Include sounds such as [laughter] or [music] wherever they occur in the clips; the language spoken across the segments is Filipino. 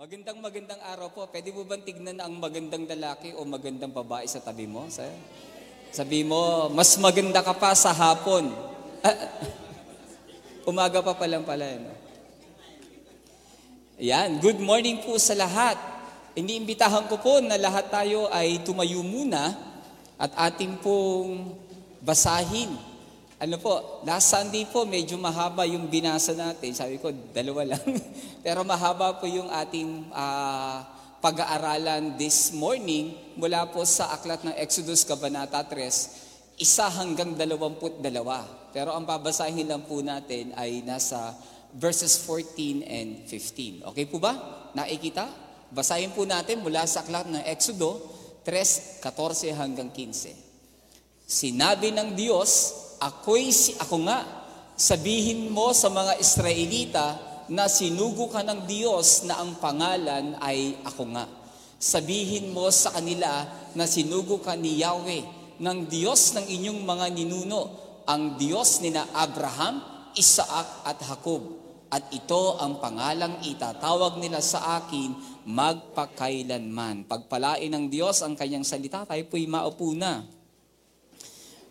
Magandang magandang araw po. Pwede mo bang tignan ang magandang lalaki o magandang babae sa tabi mo? Sa, sabi mo, mas maganda ka pa sa hapon. [laughs] Umaga pa pa lang pala. No? Yan, good morning po sa lahat. Iniimbitahan ko po na lahat tayo ay tumayo muna at ating pong basahin ano po, last Sunday po, medyo mahaba yung binasa natin. Sabi ko, dalawa lang. [laughs] Pero mahaba po yung ating uh, pag-aaralan this morning mula po sa aklat ng Exodus Kabanata 3, isa hanggang dalawamput dalawa. Pero ang babasahin lang po natin ay nasa verses 14 and 15. Okay po ba? Nakikita? Basahin po natin mula sa aklat ng Exodo 3, 14 hanggang 15. Sinabi ng Diyos, ako'y si ako nga. Sabihin mo sa mga Israelita na sinugo ka ng Diyos na ang pangalan ay ako nga. Sabihin mo sa kanila na sinugo ka ni Yahweh, ng Diyos ng inyong mga ninuno, ang Diyos ni na Abraham, Isaac at Jacob. At ito ang pangalang itatawag nila sa akin magpakailanman. Pagpalain ng Diyos ang kanyang salita, tayo po'y maupo na.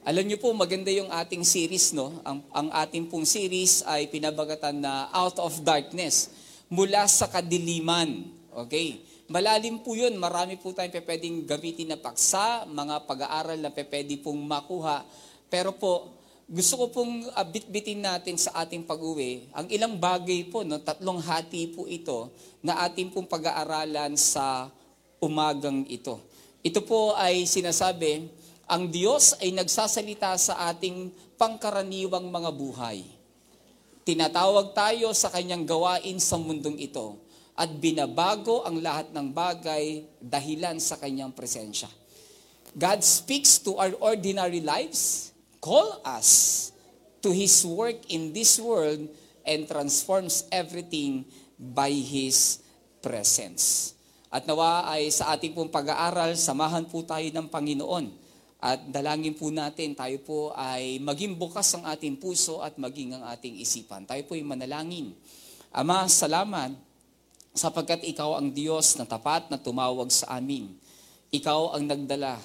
Alam niyo po, maganda yung ating series, no? Ang, ang ating pong series ay pinabagatan na Out of Darkness, mula sa kadiliman. Okay? Malalim po yun, marami po tayong pwedeng gamitin na paksa, mga pag-aaral na pwede pong makuha. Pero po, gusto ko pong uh, bitbitin natin sa ating pag-uwi, ang ilang bagay po, no, tatlong hati po ito, na ating pong pag-aaralan sa umagang ito. Ito po ay sinasabi, ang Diyos ay nagsasalita sa ating pangkaraniwang mga buhay. Tinatawag tayo sa kanyang gawain sa mundong ito at binabago ang lahat ng bagay dahilan sa kanyang presensya. God speaks to our ordinary lives, call us to His work in this world, and transforms everything by His presence. At nawa ay sa ating pong pag-aaral, samahan po tayo ng Panginoon at dalangin po natin, tayo po ay maging bukas ang ating puso at maging ang ating isipan. Tayo po ay manalangin. Ama, salamat sapagkat ikaw ang Diyos na tapat na tumawag sa amin. Ikaw ang nagdala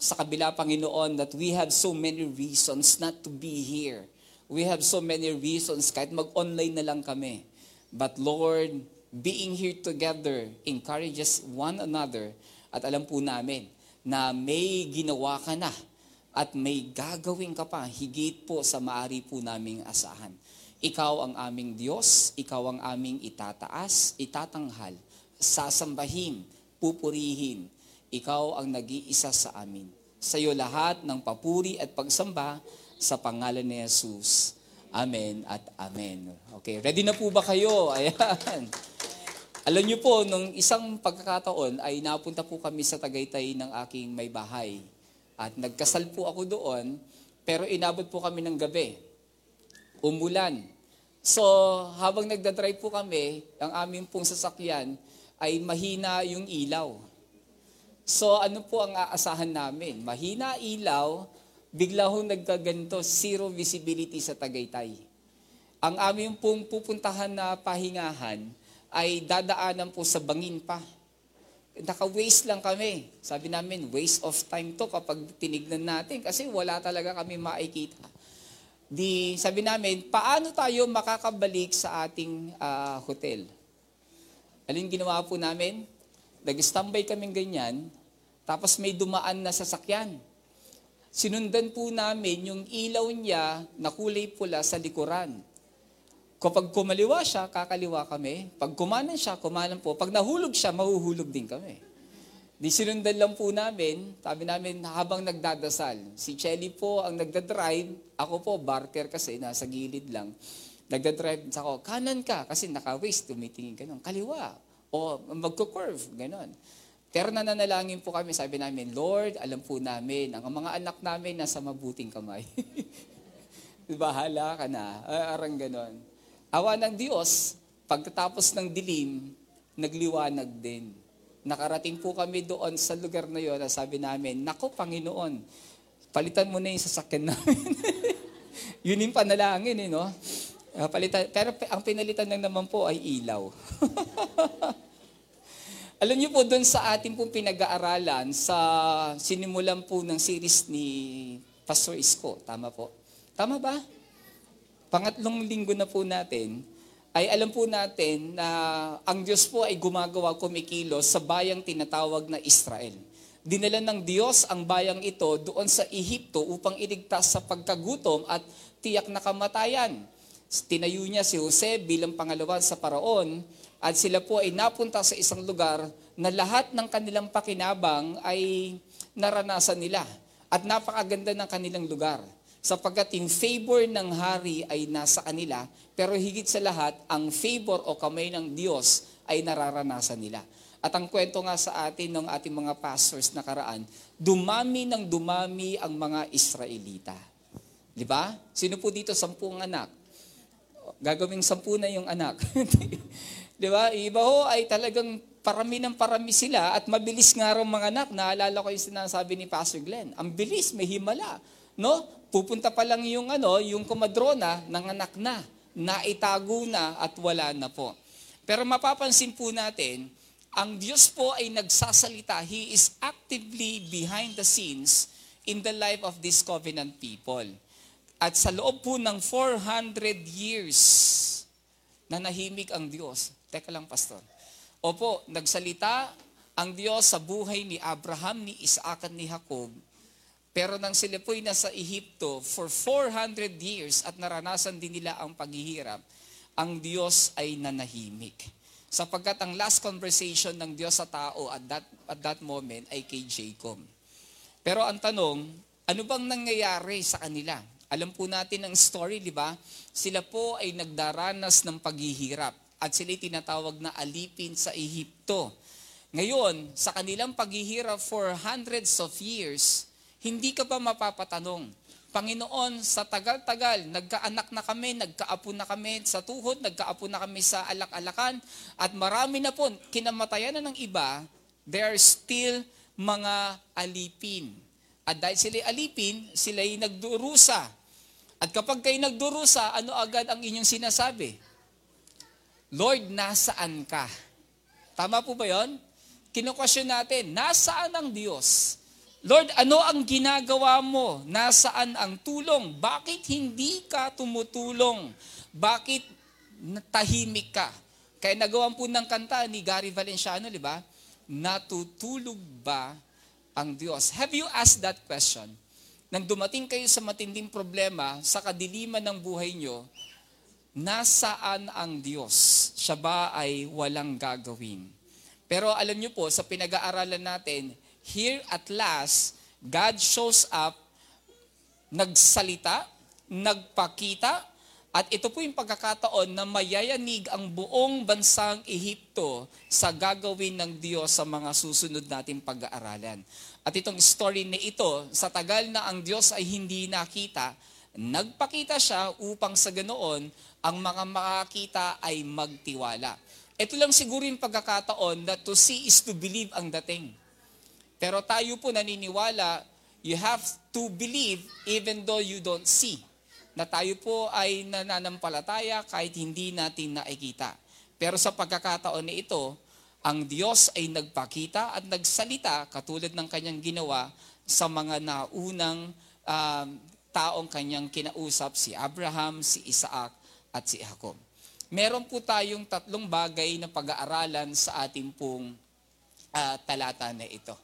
sa kabila, Panginoon, that we have so many reasons not to be here. We have so many reasons, kahit mag-online na lang kami. But Lord, being here together encourages one another at alam po namin, na may ginawa ka na at may gagawin ka pa higit po sa maari po naming asahan. Ikaw ang aming Diyos, ikaw ang aming itataas, itatanghal, sasambahin, pupurihin. Ikaw ang nag-iisa sa amin. Sa iyo lahat ng papuri at pagsamba sa pangalan ni Jesus. Amen at amen. Okay, ready na po ba kayo? [laughs] Ayan. Alam niyo po, nung isang pagkakataon ay napunta po kami sa Tagaytay ng aking may bahay. At nagkasal po ako doon, pero inabot po kami ng gabi. Umulan. So, habang nagdadrive po kami, ang aming pong sasakyan ay mahina yung ilaw. So, ano po ang aasahan namin? Mahina ilaw, bigla hong nagkaganto, zero visibility sa Tagaytay. Ang aming pong pupuntahan na pahingahan, ay dadaanan po sa bangin pa. Naka-waste lang kami. Sabi namin, waste of time to kapag tinignan natin kasi wala talaga kami makikita. Di, sabi namin, paano tayo makakabalik sa ating uh, hotel? Alin ginawa po namin? Nag-standby kaming ganyan, tapos may dumaan na sasakyan. Sinundan po namin yung ilaw niya na kulay pula sa likuran. Kapag kumaliwa siya, kakaliwa kami. Pag kumanan siya, kumanan po. Pag nahulog siya, mahuhulog din kami. Di sinundan lang po namin, sabi namin habang nagdadasal. Si Chelly po ang nagdadrive, ako po barker kasi, nasa gilid lang. Nagdadrive sa ako, kanan ka, kasi naka-waste, tumitingin ka nung, kaliwa. O magko-curve, ganon. Pero nananalangin po kami, sabi namin, Lord, alam po namin, ang mga anak namin nasa mabuting kamay. [laughs] Bahala ka na. Arang ganon. Awa ng Diyos, pagkatapos ng dilim, nagliwanag din. Nakarating po kami doon sa lugar na yon na sabi namin, Nako Panginoon, palitan mo na yung sasakyan namin. [laughs] Yun yung panalangin, eh, no? Uh, palitan, pero ang pinalitan lang naman po ay ilaw. [laughs] Alam niyo po, doon sa ating pong pinag-aaralan, sa sinimulan po ng series ni Pastor Isko, tama po? Tama ba? Pangatlong linggo na po natin, ay alam po natin na ang Diyos po ay gumagawa kumikilos sa bayang tinatawag na Israel. Dinala ng Diyos ang bayang ito doon sa Ehipto upang iligtas sa pagkagutom at tiyak na kamatayan. Tinayo niya si Jose bilang pangalawa sa paraon at sila po ay napunta sa isang lugar na lahat ng kanilang pakinabang ay naranasan nila. At napakaganda ng kanilang lugar. Sapagkat yung favor ng hari ay nasa kanila, pero higit sa lahat, ang favor o kamay ng Diyos ay nararanasan nila. At ang kwento nga sa atin ng ating mga pastors na karaan, dumami ng dumami ang mga Israelita. Di ba? Sino po dito sampung anak? gagawing sampu na yung anak. [laughs] Di ba? Iba ho ay talagang parami ng parami sila at mabilis nga raw mga anak. Naalala ko yung sinasabi ni Pastor Glenn. Ang bilis, may himala. No? Pupunta pa lang yung ano, yung kumadrona ng anak na. Naitago na at wala na po. Pero mapapansin po natin, ang Diyos po ay nagsasalita. He is actively behind the scenes in the life of this covenant people. At sa loob po ng 400 years na nahimik ang Diyos. Teka lang, Pastor. Opo, nagsalita ang Diyos sa buhay ni Abraham, ni Isaac at ni Jacob. Pero nang sila po'y nasa Ehipto for 400 years at naranasan din nila ang paghihirap, ang Diyos ay nanahimik. Sapagkat ang last conversation ng Diyos sa tao at that, at that moment ay kay Jacob. Pero ang tanong, ano bang nangyayari sa kanila? Alam po natin ang story, di ba? Sila po ay nagdaranas ng paghihirap at sila tinatawag na alipin sa Ehipto. Ngayon, sa kanilang paghihirap for hundreds of years, hindi ka pa mapapatanong, Panginoon, sa tagal-tagal, nagkaanak na kami, nagkaapo na kami sa tuhod, nagkaapo na kami sa alak-alakan, at marami na po, kinamatayan na ng iba, there are still mga alipin. At dahil sila alipin, sila ay nagdurusa. At kapag kayo nagdurusa, ano agad ang inyong sinasabi? Lord, nasaan ka? Tama po ba yon? Kinukwestiyon natin, nasaan ang Diyos? Lord, ano ang ginagawa mo? Nasaan ang tulong? Bakit hindi ka tumutulong? Bakit tahimik ka? Kaya nagawan po ng kanta ni Gary Valenciano, di ba? Natutulog ba ang Diyos? Have you asked that question? nang dumating kayo sa matinding problema, sa kadiliman ng buhay nyo, nasaan ang Diyos? Siya ba ay walang gagawin? Pero alam nyo po, sa pinag-aaralan natin, here at last, God shows up, nagsalita, nagpakita, at ito po yung pagkakataon na mayayanig ang buong bansang Ehipto sa gagawin ng Diyos sa mga susunod nating pag-aaralan. At itong story na ito, sa tagal na ang Diyos ay hindi nakita, nagpakita siya upang sa ganoon, ang mga makakita ay magtiwala. Ito lang siguro yung pagkakataon na to see is to believe ang dating. Pero tayo po naniniwala, you have to believe even though you don't see. Na tayo po ay nananampalataya kahit hindi natin nakikita. Pero sa pagkakataon na ito, ang Diyos ay nagpakita at nagsalita katulad ng kanyang ginawa sa mga naunang um, taong kanyang kinausap, si Abraham, si Isaac, at si Jacob. Meron po tayong tatlong bagay na pag-aaralan sa ating pong uh, talata na ito.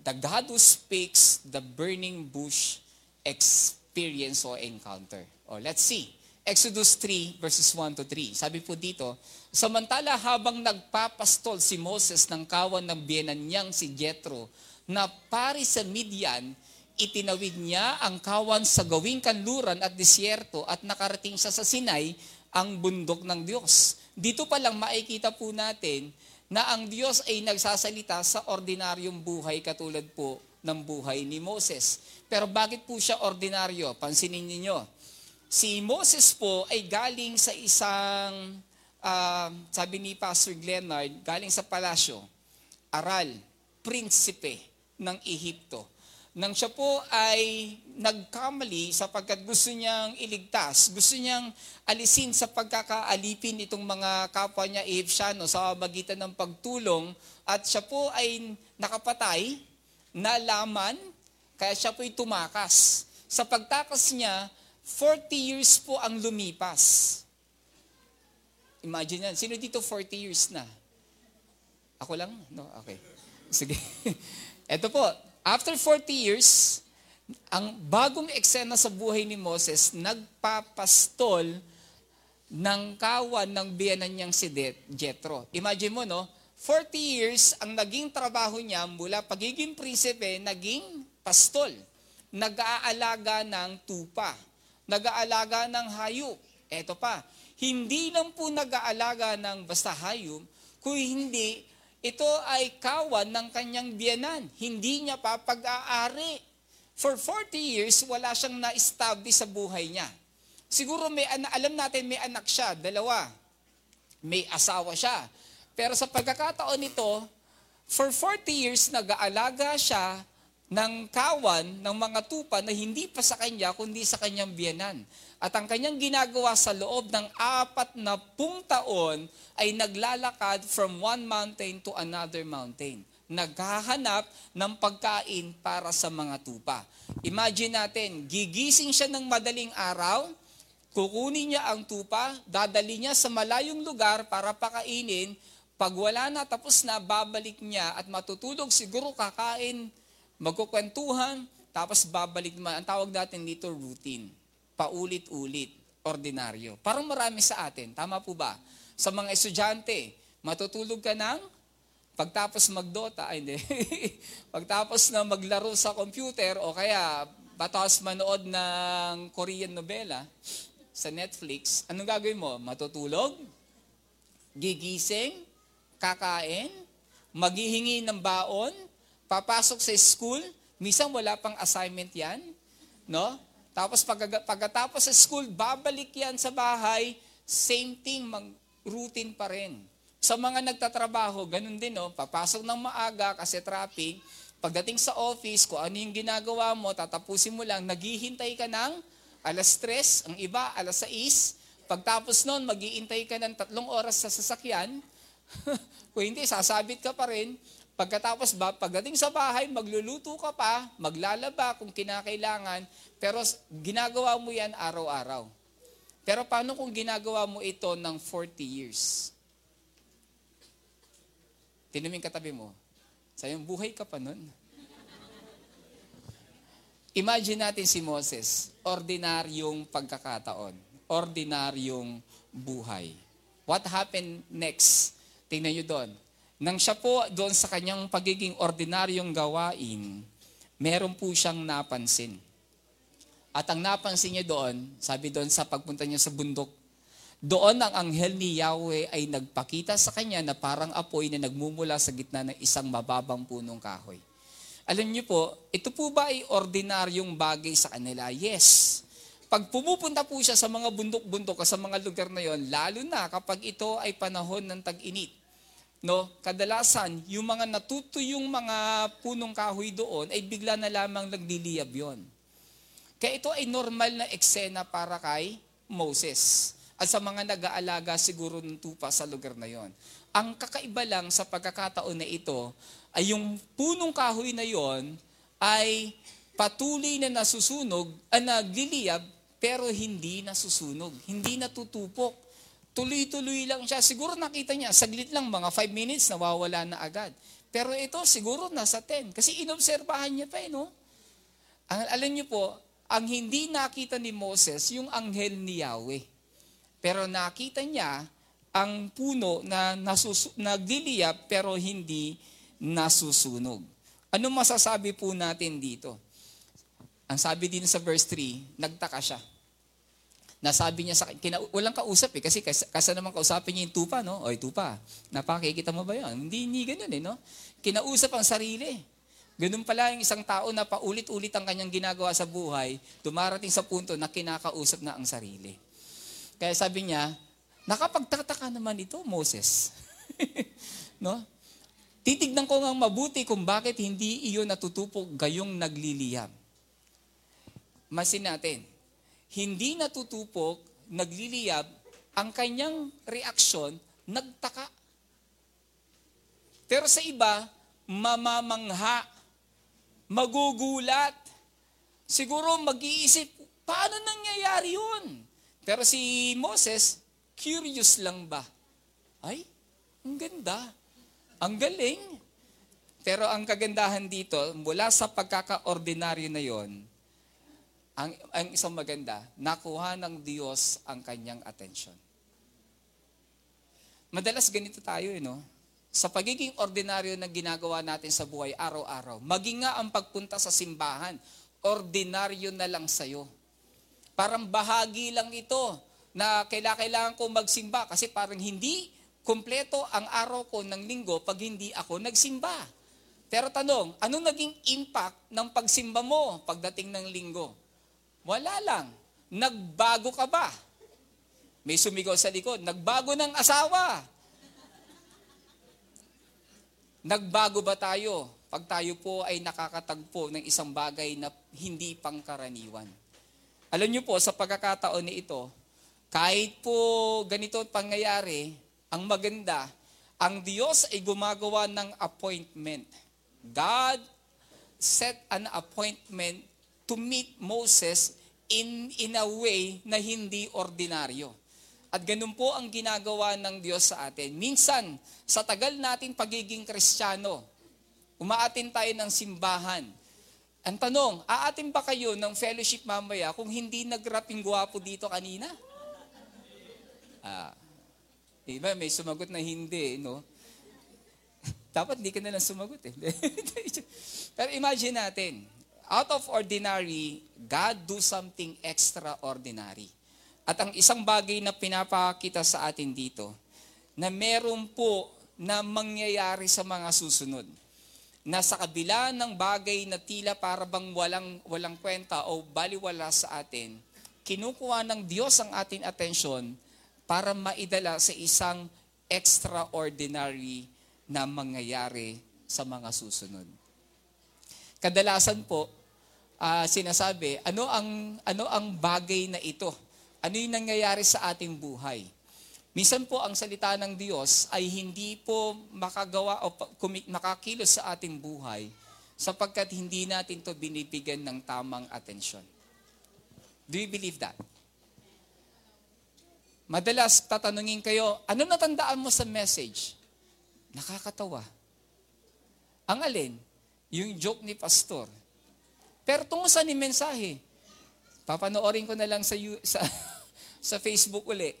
The God who speaks the burning bush experience or encounter. Or let's see. Exodus 3 verses 1 to 3. Sabi po dito, Samantala habang nagpapastol si Moses ng kawan ng biyenan niyang si Jethro na pari sa Midian, itinawid niya ang kawan sa gawing kanluran at disyerto at nakarating siya sa Sinai, ang bundok ng Diyos. Dito pa lang makikita po natin na ang Diyos ay nagsasalita sa ordinaryong buhay katulad po ng buhay ni Moses. Pero bakit po siya ordinaryo? Pansinin ninyo. Si Moses po ay galing sa isang uh, sabi ni Pastor Glenard, galing sa palasyo, aral, prinsipe ng Ehipto. Nang siya po ay nagkamali sapagkat gusto niyang iligtas, gusto niyang alisin sa pagkakaalipin itong mga kapwa niya Egyptiano sa magitan ng pagtulong at siya po ay nakapatay, nalaman, kaya siya po ay tumakas. Sa pagtakas niya, 40 years po ang lumipas. Imagine yan. Sino dito 40 years na? Ako lang? No? Okay. Sige. [laughs] Ito po, after 40 years, ang bagong eksena sa buhay ni Moses, nagpapastol ng kawan ng biyanan niyang si Jethro. Imagine mo, no? 40 years ang naging trabaho niya mula pagiging prinsipe, naging pastol. Nag-aalaga ng tupa. Nag-aalaga ng hayop. Eto pa, hindi lang po nag-aalaga ng basta hayop, kung hindi ito ay kawan ng kanyang biyanan. Hindi niya pa pag-aari. For 40 years, wala siyang na-establish sa buhay niya. Siguro may alam natin may anak siya, dalawa. May asawa siya. Pero sa pagkakataon nito, for 40 years nag-aalaga siya ng kawan ng mga tupa na hindi pa sa kanya kundi sa kanyang biyanan. At ang kanyang ginagawa sa loob ng apat na pung taon ay naglalakad from one mountain to another mountain. Naghahanap ng pagkain para sa mga tupa. Imagine natin, gigising siya ng madaling araw, kukunin niya ang tupa, dadali niya sa malayong lugar para pakainin, pag wala na, tapos na, babalik niya at matutulog, siguro kakain, magkukwentuhan, tapos babalik naman. Ang tawag natin dito, routine paulit-ulit, ordinaryo. Parang marami sa atin, tama po ba? Sa mga estudyante, matutulog ka ng pagtapos magdota, ay hindi, [laughs] pagtapos na maglaro sa computer o kaya batas manood ng Korean novela sa Netflix, anong gagawin mo? Matutulog? Gigising? Kakain? Maghihingi ng baon? Papasok sa school? Minsan wala pang assignment yan. No? Tapos pag, pagkatapos sa school, babalik yan sa bahay, same thing, mag, routine pa rin. Sa mga nagtatrabaho, ganun din, no? papasok ng maaga kasi traffic, pagdating sa office, kung ano yung ginagawa mo, tatapusin mo lang, naghihintay ka ng alas 3, ang iba alas 6, pagtapos noon, maghihintay ka ng tatlong oras sa sasakyan, [laughs] kung hindi, sasabit ka pa rin, Pagkatapos ba, pagdating sa bahay, magluluto ka pa, maglalaba kung kinakailangan, pero ginagawa mo yan araw-araw. Pero paano kung ginagawa mo ito ng 40 years? Tinuming katabi mo, sa iyong buhay ka pa nun. Imagine natin si Moses, ordinaryong pagkakataon, ordinaryong buhay. What happened next? Tingnan nyo doon nang siya po doon sa kanyang pagiging ordinaryong gawain, meron po siyang napansin. At ang napansin niya doon, sabi doon sa pagpunta niya sa bundok, doon ang anghel ni Yahweh ay nagpakita sa kanya na parang apoy na nagmumula sa gitna ng isang mababang punong kahoy. Alam niyo po, ito po ba ay ordinaryong bagay sa kanila? Yes. Pag pumupunta po siya sa mga bundok-bundok o sa mga lugar na yon, lalo na kapag ito ay panahon ng tag-init, no, kadalasan, yung mga natutuyong mga punong kahoy doon, ay bigla na lamang nagliliyab yon. Kaya ito ay normal na eksena para kay Moses at sa mga nag-aalaga siguro ng tupa sa lugar na yon. Ang kakaiba lang sa pagkakataon na ito ay yung punong kahoy na yon ay patuloy na nasusunog, ang nagliliyab, pero hindi nasusunog, hindi natutupok Tuloy-tuloy lang siya. Siguro nakita niya, saglit lang, mga 5 minutes, nawawala na agad. Pero ito, siguro nasa 10. Kasi inobserbahan niya pa eh, no? Ang, alam niyo po, ang hindi nakita ni Moses, yung anghel ni Yahweh. Pero nakita niya ang puno na nasus- nagliliyap pero hindi nasusunog. Ano masasabi po natin dito? Ang sabi din sa verse 3, nagtaka siya nasabi niya sa kina, walang kausap eh kasi kasi, kasi naman kausapin niya yung tupa no? Oy tupa napakikita mo ba yan hindi ni ganoon eh no? Kinausap ang sarili. Ganun pala yung isang tao na paulit-ulit ang kanyang ginagawa sa buhay dumarating sa punto na kinakausap na ang sarili. Kaya sabi niya nakapagtataka naman ito Moses. [laughs] No? Titignan ko ngang mabuti kung bakit hindi iyon natutupok gayong nagliliyab. Masin natin, hindi natutupok, nagliliyab, ang kanyang reaksyon, nagtaka. Pero sa iba, mamamangha, magugulat. Siguro mag-iisip, paano nangyayari yun? Pero si Moses, curious lang ba? Ay, ang ganda. Ang galing. Pero ang kagandahan dito, mula sa pagkakaordinaryo na yon, ang, ang isang maganda, nakuha ng Diyos ang kanyang atensyon. Madalas ganito tayo, eh, no? Sa pagiging ordinaryo na ginagawa natin sa buhay araw-araw, maging nga ang pagpunta sa simbahan, ordinaryo na lang sa'yo. Parang bahagi lang ito na kailangan ko magsimba kasi parang hindi kumpleto ang araw ko ng linggo pag hindi ako nagsimba. Pero tanong, ano naging impact ng pagsimba mo pagdating ng linggo? Wala lang. Nagbago ka ba? May sumigaw sa likod, nagbago ng asawa. Nagbago ba tayo pag tayo po ay nakakatagpo ng isang bagay na hindi pangkaraniwan? Alam niyo po, sa pagkakataon ni ito, kahit po ganito pangyayari, ang maganda, ang Diyos ay gumagawa ng appointment. God set an appointment to meet Moses in, in a way na hindi ordinaryo. At ganun po ang ginagawa ng Diyos sa atin. Minsan, sa tagal natin pagiging kristyano, umaatin tayo ng simbahan. Ang tanong, aatin ba kayo ng fellowship mamaya kung hindi nagraping gwapo dito kanina? Ah, Diba, may sumagot na hindi, no? [laughs] Dapat hindi ka na lang sumagot eh. [laughs] Pero imagine natin, out of ordinary, God do something extraordinary. At ang isang bagay na pinapakita sa atin dito, na meron po na mangyayari sa mga susunod. Na sa kabila ng bagay na tila para bang walang, walang kwenta o baliwala sa atin, kinukuha ng Diyos ang ating atensyon para maidala sa isang extraordinary na mangyayari sa mga susunod. Kadalasan po, uh, sinasabi, ano ang, ano ang bagay na ito? Ano yung nangyayari sa ating buhay? Minsan po ang salita ng Diyos ay hindi po makagawa o makakilos sa ating buhay sapagkat hindi natin to binibigyan ng tamang atensyon. Do you believe that? Madalas tatanungin kayo, ano natandaan mo sa message? Nakakatawa. Ang alin? Yung joke ni pastor. Pero tungo sa ni mensahe, papanoorin ko na lang sa, sa, [laughs] sa Facebook uli.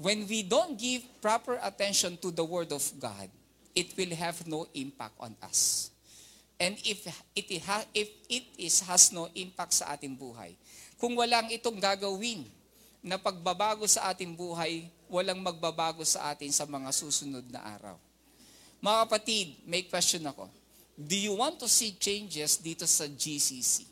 When we don't give proper attention to the Word of God, it will have no impact on us. And if it, ha, if it is, has no impact sa ating buhay, kung walang itong gagawin, na pagbabago sa ating buhay, walang magbabago sa atin sa mga susunod na araw. Mga kapatid, may question ako. Do you want to see changes dito sa GCC?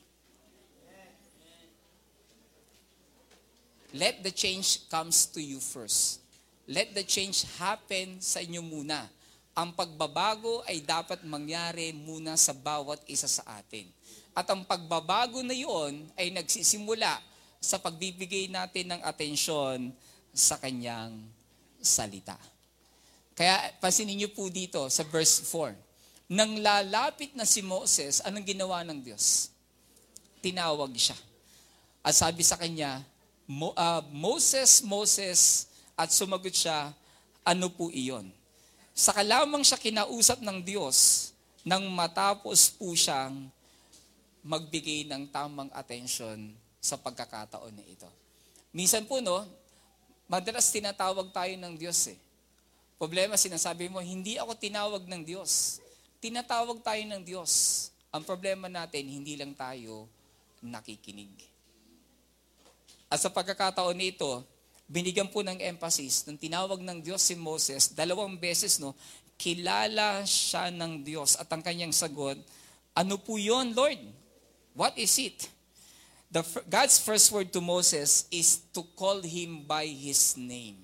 Let the change comes to you first. Let the change happen sa inyo muna. Ang pagbabago ay dapat mangyari muna sa bawat isa sa atin. At ang pagbabago na iyon ay nagsisimula sa pagbibigay natin ng atensyon sa kanyang salita. Kaya pansinin niyo po dito sa verse 4. Nang lalapit na si Moses, anong ginawa ng Diyos? Tinawag siya. At sabi sa kanya, Mo, uh, Moses, Moses, at sumagot siya, ano po iyon? Saka lamang siya kinausap ng Diyos nang matapos po siyang magbigay ng tamang atensyon sa pagkakataon na ito. Minsan po, no, madalas tinatawag tayo ng Diyos eh. Problema, sinasabi mo, hindi ako tinawag ng Diyos. Tinatawag tayo ng Diyos. Ang problema natin, hindi lang tayo nakikinig. At sa pagkakataon nito, binigyan po ng emphasis, nung tinawag ng Diyos si Moses, dalawang beses, no, kilala siya ng Diyos. At ang kanyang sagot, ano po yon Lord? What is it? The, God's first word to Moses is to call him by his name.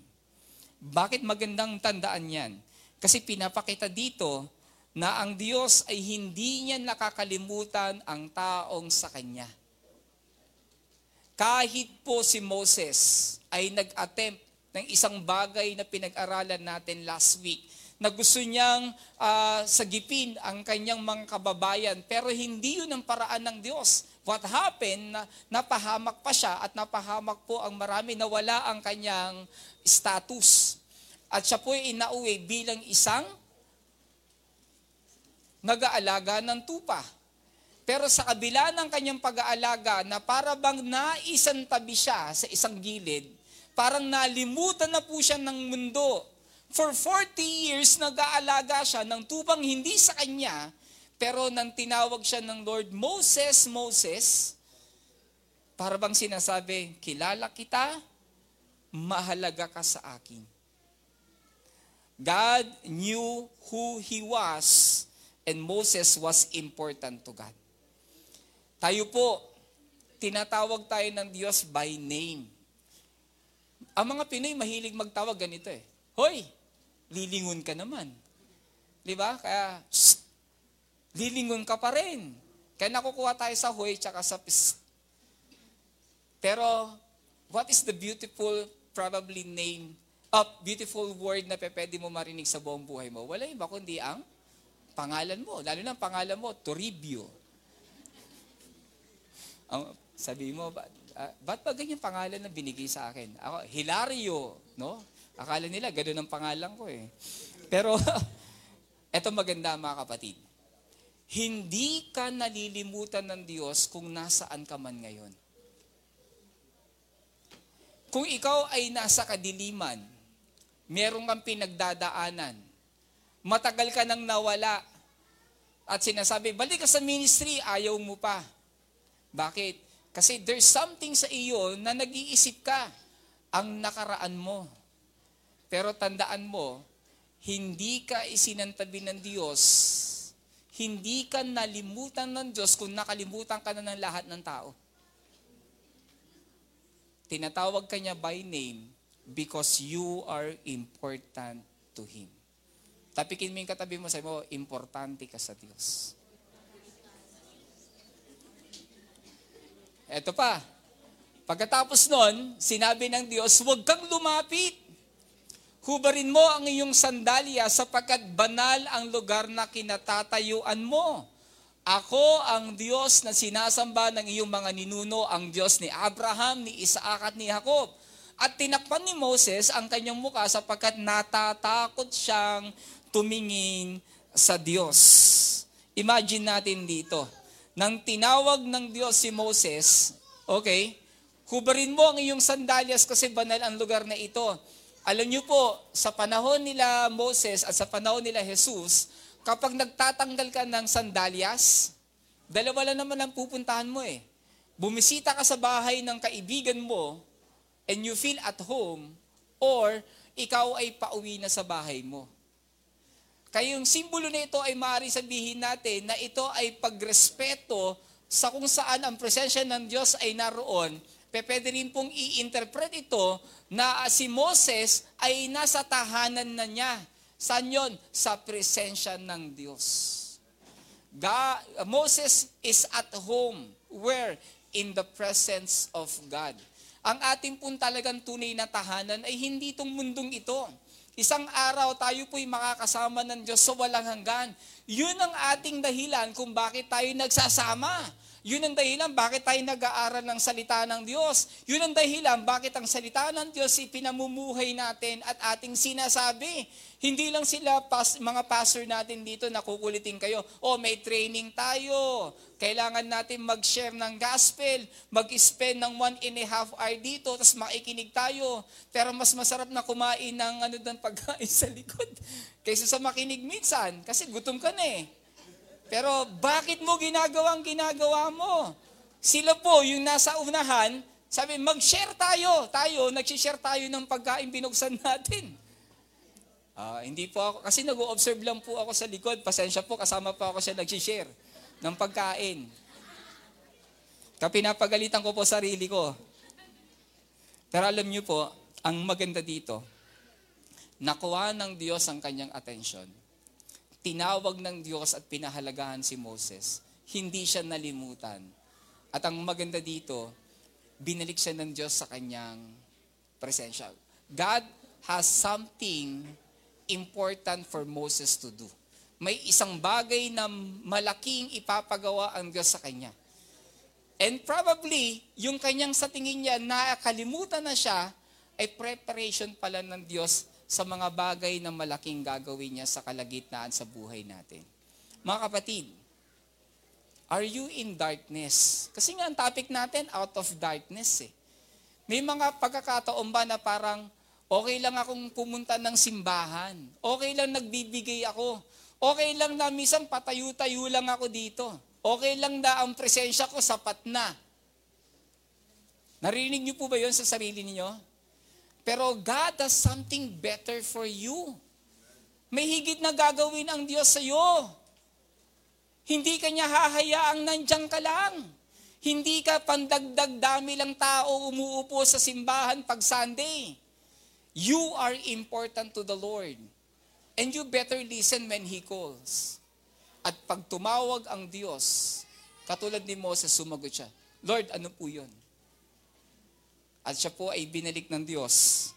Bakit magandang tandaan yan? Kasi pinapakita dito na ang Diyos ay hindi niya nakakalimutan ang taong sa Kanya. Kahit po si Moses ay nag-attempt ng isang bagay na pinag-aralan natin last week, na gusto niyang uh, sagipin ang kanyang mga kababayan, pero hindi yun ang paraan ng Diyos. What happened, na napahamak pa siya at napahamak po ang marami na wala ang kanyang status. At siya po ay inauwi bilang isang nag-aalaga ng tupa. Pero sa kabila ng kanyang pag-aalaga na para bang naisantabi siya sa isang gilid, parang nalimutan na po siya ng mundo. For 40 years, nag-aalaga siya ng tupang hindi sa kanya, pero nang tinawag siya ng Lord, Moses, Moses, para bang sinasabi, kilala kita, mahalaga ka sa akin. God knew who he was and Moses was important to God. Tayo po, tinatawag tayo ng Diyos by name. Ang mga Pinoy mahilig magtawag ganito eh. Hoy, lilingon ka naman. Di ba? Kaya, shh, lilingon ka pa rin. Kaya nakukuha tayo sa hoy tsaka sa psst. Pero, what is the beautiful, probably name, uh, beautiful word na pwede mo marinig sa buong buhay mo? Wala iba kundi ang pangalan mo. Lalo na ang pangalan mo, Toribio. Ang, sabi mo, ba, uh, ba't ba ganyan pangalan na binigay sa akin? Ako, Hilario, no? Akala nila, ganoon ang pangalan ko eh. Pero, [laughs] eto maganda mga kapatid. Hindi ka nalilimutan ng Diyos kung nasaan ka man ngayon. Kung ikaw ay nasa kadiliman, meron kang pinagdadaanan, matagal ka nang nawala, at sinasabi, balik ka sa ministry, ayaw mo pa. Bakit? Kasi there's something sa iyo na nag-iisip ka ang nakaraan mo. Pero tandaan mo, hindi ka isinantabi ng Diyos, hindi ka nalimutan ng Diyos kung nakalimutan ka na ng lahat ng tao. Tinatawag ka niya by name because you are important to Him. Tapikin mo yung katabi mo, sabi mo, importante ka sa Diyos. Eto pa. Pagkatapos nun, sinabi ng Diyos, huwag kang lumapit. Hubarin mo ang iyong sandalya sapagkat banal ang lugar na kinatatayuan mo. Ako ang Diyos na sinasamba ng iyong mga ninuno, ang Diyos ni Abraham, ni Isaac at ni Jacob. At tinakpan ni Moses ang kanyang muka sapagkat natatakot siyang tumingin sa Diyos. Imagine natin dito nang tinawag ng Diyos si Moses, okay, hubarin mo ang iyong sandalyas kasi banal ang lugar na ito. Alam niyo po, sa panahon nila Moses at sa panahon nila Jesus, kapag nagtatanggal ka ng sandalyas, dalawa lang naman ang pupuntahan mo eh. Bumisita ka sa bahay ng kaibigan mo and you feel at home or ikaw ay pauwi na sa bahay mo. Kaya yung simbolo na ito ay maaari sabihin natin na ito ay pagrespeto sa kung saan ang presensya ng Diyos ay naroon. Pwede rin pong i-interpret ito na si Moses ay nasa tahanan na niya. Saan yun? Sa presensya ng Diyos. God, Moses is at home. Where? In the presence of God. Ang ating pong talagang tunay na tahanan ay hindi itong mundong ito Isang araw tayo po'y makakasama ng Diyos sa walang hanggan. Yun ang ating dahilan kung bakit tayo nagsasama. Yun ang dahilan bakit tayo nag-aaral ng salita ng Diyos. Yun ang dahilan bakit ang salita ng Diyos ipinamumuhay natin at ating sinasabi. Hindi lang sila pas, mga pastor natin dito na kukulitin kayo. O may training tayo. Kailangan natin mag-share ng gospel. Mag-spend ng one and a half hour dito. Tapos makikinig tayo. Pero mas masarap na kumain ng ano ng pagkain [laughs] sa likod. Kaysa sa makinig minsan. Kasi gutom ka na eh. Pero bakit mo ginagawang ginagawa mo? Sila po, yung nasa unahan, sabi, mag-share tayo. Tayo, nag-share tayo ng pagkain binuksan [laughs] natin. Uh, hindi po ako, kasi nag-observe lang po ako sa likod. Pasensya po, kasama po ako siya nag-share ng pagkain. Kapinapagalitan ko po sarili ko. Pero alam niyo po, ang maganda dito, nakuha ng Diyos ang kanyang atensyon. Tinawag ng Diyos at pinahalagahan si Moses. Hindi siya nalimutan. At ang maganda dito, binalik siya ng Diyos sa kanyang presensya. God has something important for Moses to do. May isang bagay na malaking ipapagawa ang Diyos sa kanya. And probably, yung kanyang sa tingin niya, nakalimutan na siya, ay preparation pala ng Diyos sa mga bagay na malaking gagawin niya sa kalagitnaan sa buhay natin. Mga kapatid, are you in darkness? Kasi nga ang topic natin, out of darkness eh. May mga pagkakataon ba na parang okay lang akong pumunta ng simbahan, okay lang nagbibigay ako, okay lang na minsan patayo-tayo lang ako dito, okay lang na ang presensya ko sapat na. Narinig niyo po ba yon sa sarili niyo? Pero God has something better for you. May higit na gagawin ang Diyos sa iyo. Hindi ka niya hahayaang nandiyan ka lang. Hindi ka pandagdag dami lang tao umuupo sa simbahan pag Sunday. You are important to the Lord. And you better listen when He calls. At pag tumawag ang Diyos, katulad ni Moses, sumagot siya, Lord, ano po yun? At siya po ay binalik ng Diyos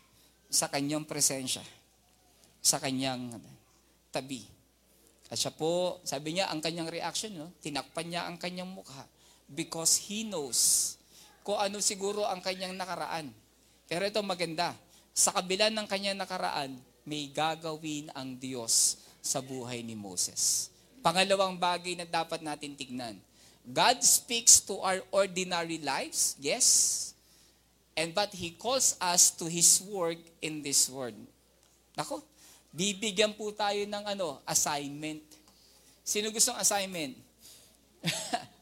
sa kanyang presensya, sa kanyang tabi. At siya po, sabi niya, ang kanyang reaction, no? tinakpan niya ang kanyang mukha because he knows kung ano siguro ang kanyang nakaraan. Pero ito maganda, sa kabila ng kanyang nakaraan, may gagawin ang Diyos sa buhay ni Moses. Pangalawang bagay na dapat natin tignan. God speaks to our ordinary lives, yes, And but He calls us to His work in this world. Nako, bibigyan po tayo ng ano, assignment. Sino gustong assignment? [laughs]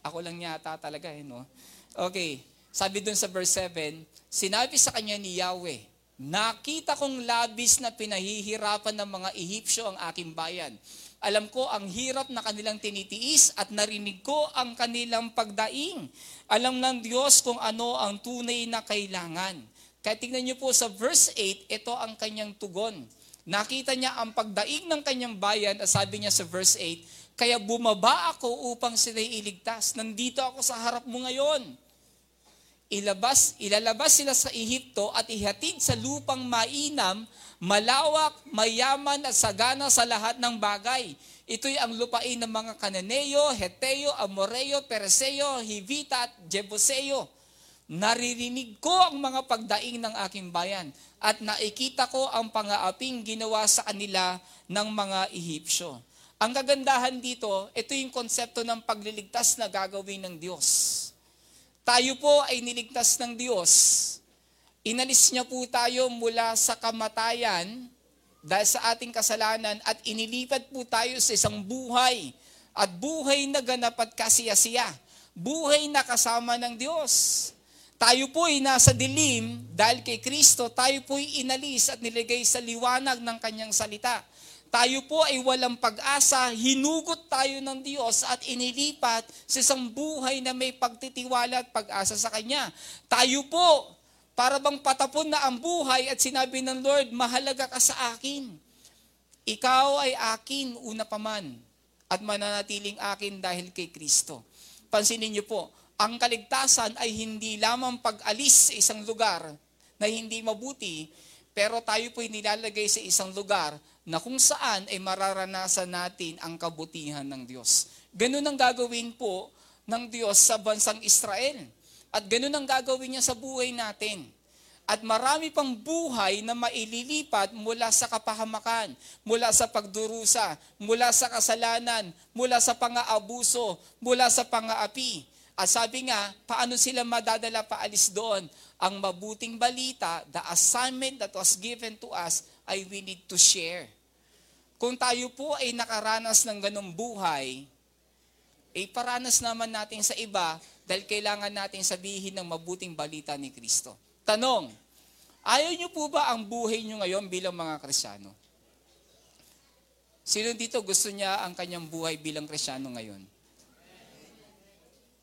Ako lang yata talaga eh, no? Okay, sabi dun sa verse 7, sinabi sa kanya ni Yahweh, Nakita kong labis na pinahihirapan ng mga Ehipsyo ang aking bayan. Alam ko ang hirap na kanilang tinitiis at narinig ko ang kanilang pagdaing. Alam ng Diyos kung ano ang tunay na kailangan. Kaya tingnan niyo po sa verse 8, ito ang kanyang tugon. Nakita niya ang pagdaing ng kanyang bayan at sabi niya sa verse 8, Kaya bumaba ako upang sila'y iligtas. Nandito ako sa harap mo ngayon ilabas, ilalabas sila sa Ehipto at ihatid sa lupang mainam, malawak, mayaman at sagana sa lahat ng bagay. Ito'y ang lupain ng mga Kananeo, Heteo, Amoreo, Perseo, Hivita at Jebuseo. Naririnig ko ang mga pagdaing ng aking bayan at nakikita ko ang pangaaping ginawa sa kanila ng mga Ehipsyo. Ang kagandahan dito, ito yung konsepto ng pagliligtas na gagawin ng Diyos. Tayo po ay niligtas ng Diyos. Inalis niya po tayo mula sa kamatayan dahil sa ating kasalanan at inilipat po tayo sa isang buhay at buhay na ganap at kasiyasiya. Buhay na kasama ng Diyos. Tayo po ay nasa dilim dahil kay Kristo, tayo po ay inalis at nilagay sa liwanag ng kanyang salita tayo po ay walang pag-asa, hinugot tayo ng Diyos at inilipat sa isang buhay na may pagtitiwala at pag-asa sa Kanya. Tayo po, para bang patapon na ang buhay at sinabi ng Lord, mahalaga ka sa akin. Ikaw ay akin una pa man at mananatiling akin dahil kay Kristo. Pansinin niyo po, ang kaligtasan ay hindi lamang pag-alis sa isang lugar na hindi mabuti, pero tayo po ay nilalagay sa isang lugar na kung saan ay mararanasan natin ang kabutihan ng Diyos. Ganun ang gagawin po ng Diyos sa bansang Israel. At ganun ang gagawin niya sa buhay natin. At marami pang buhay na maililipat mula sa kapahamakan, mula sa pagdurusa, mula sa kasalanan, mula sa pang-aabuso, mula sa pang-aapi. At sabi nga, paano sila madadala paalis doon? Ang mabuting balita, the assignment that was given to us, ay we need to share. Kung tayo po ay nakaranas ng ganong buhay, ay eh paranas naman natin sa iba dahil kailangan natin sabihin ng mabuting balita ni Kristo. Tanong, ayaw niyo po ba ang buhay niyo ngayon bilang mga Krisyano? Sino dito gusto niya ang kanyang buhay bilang Krisyano ngayon?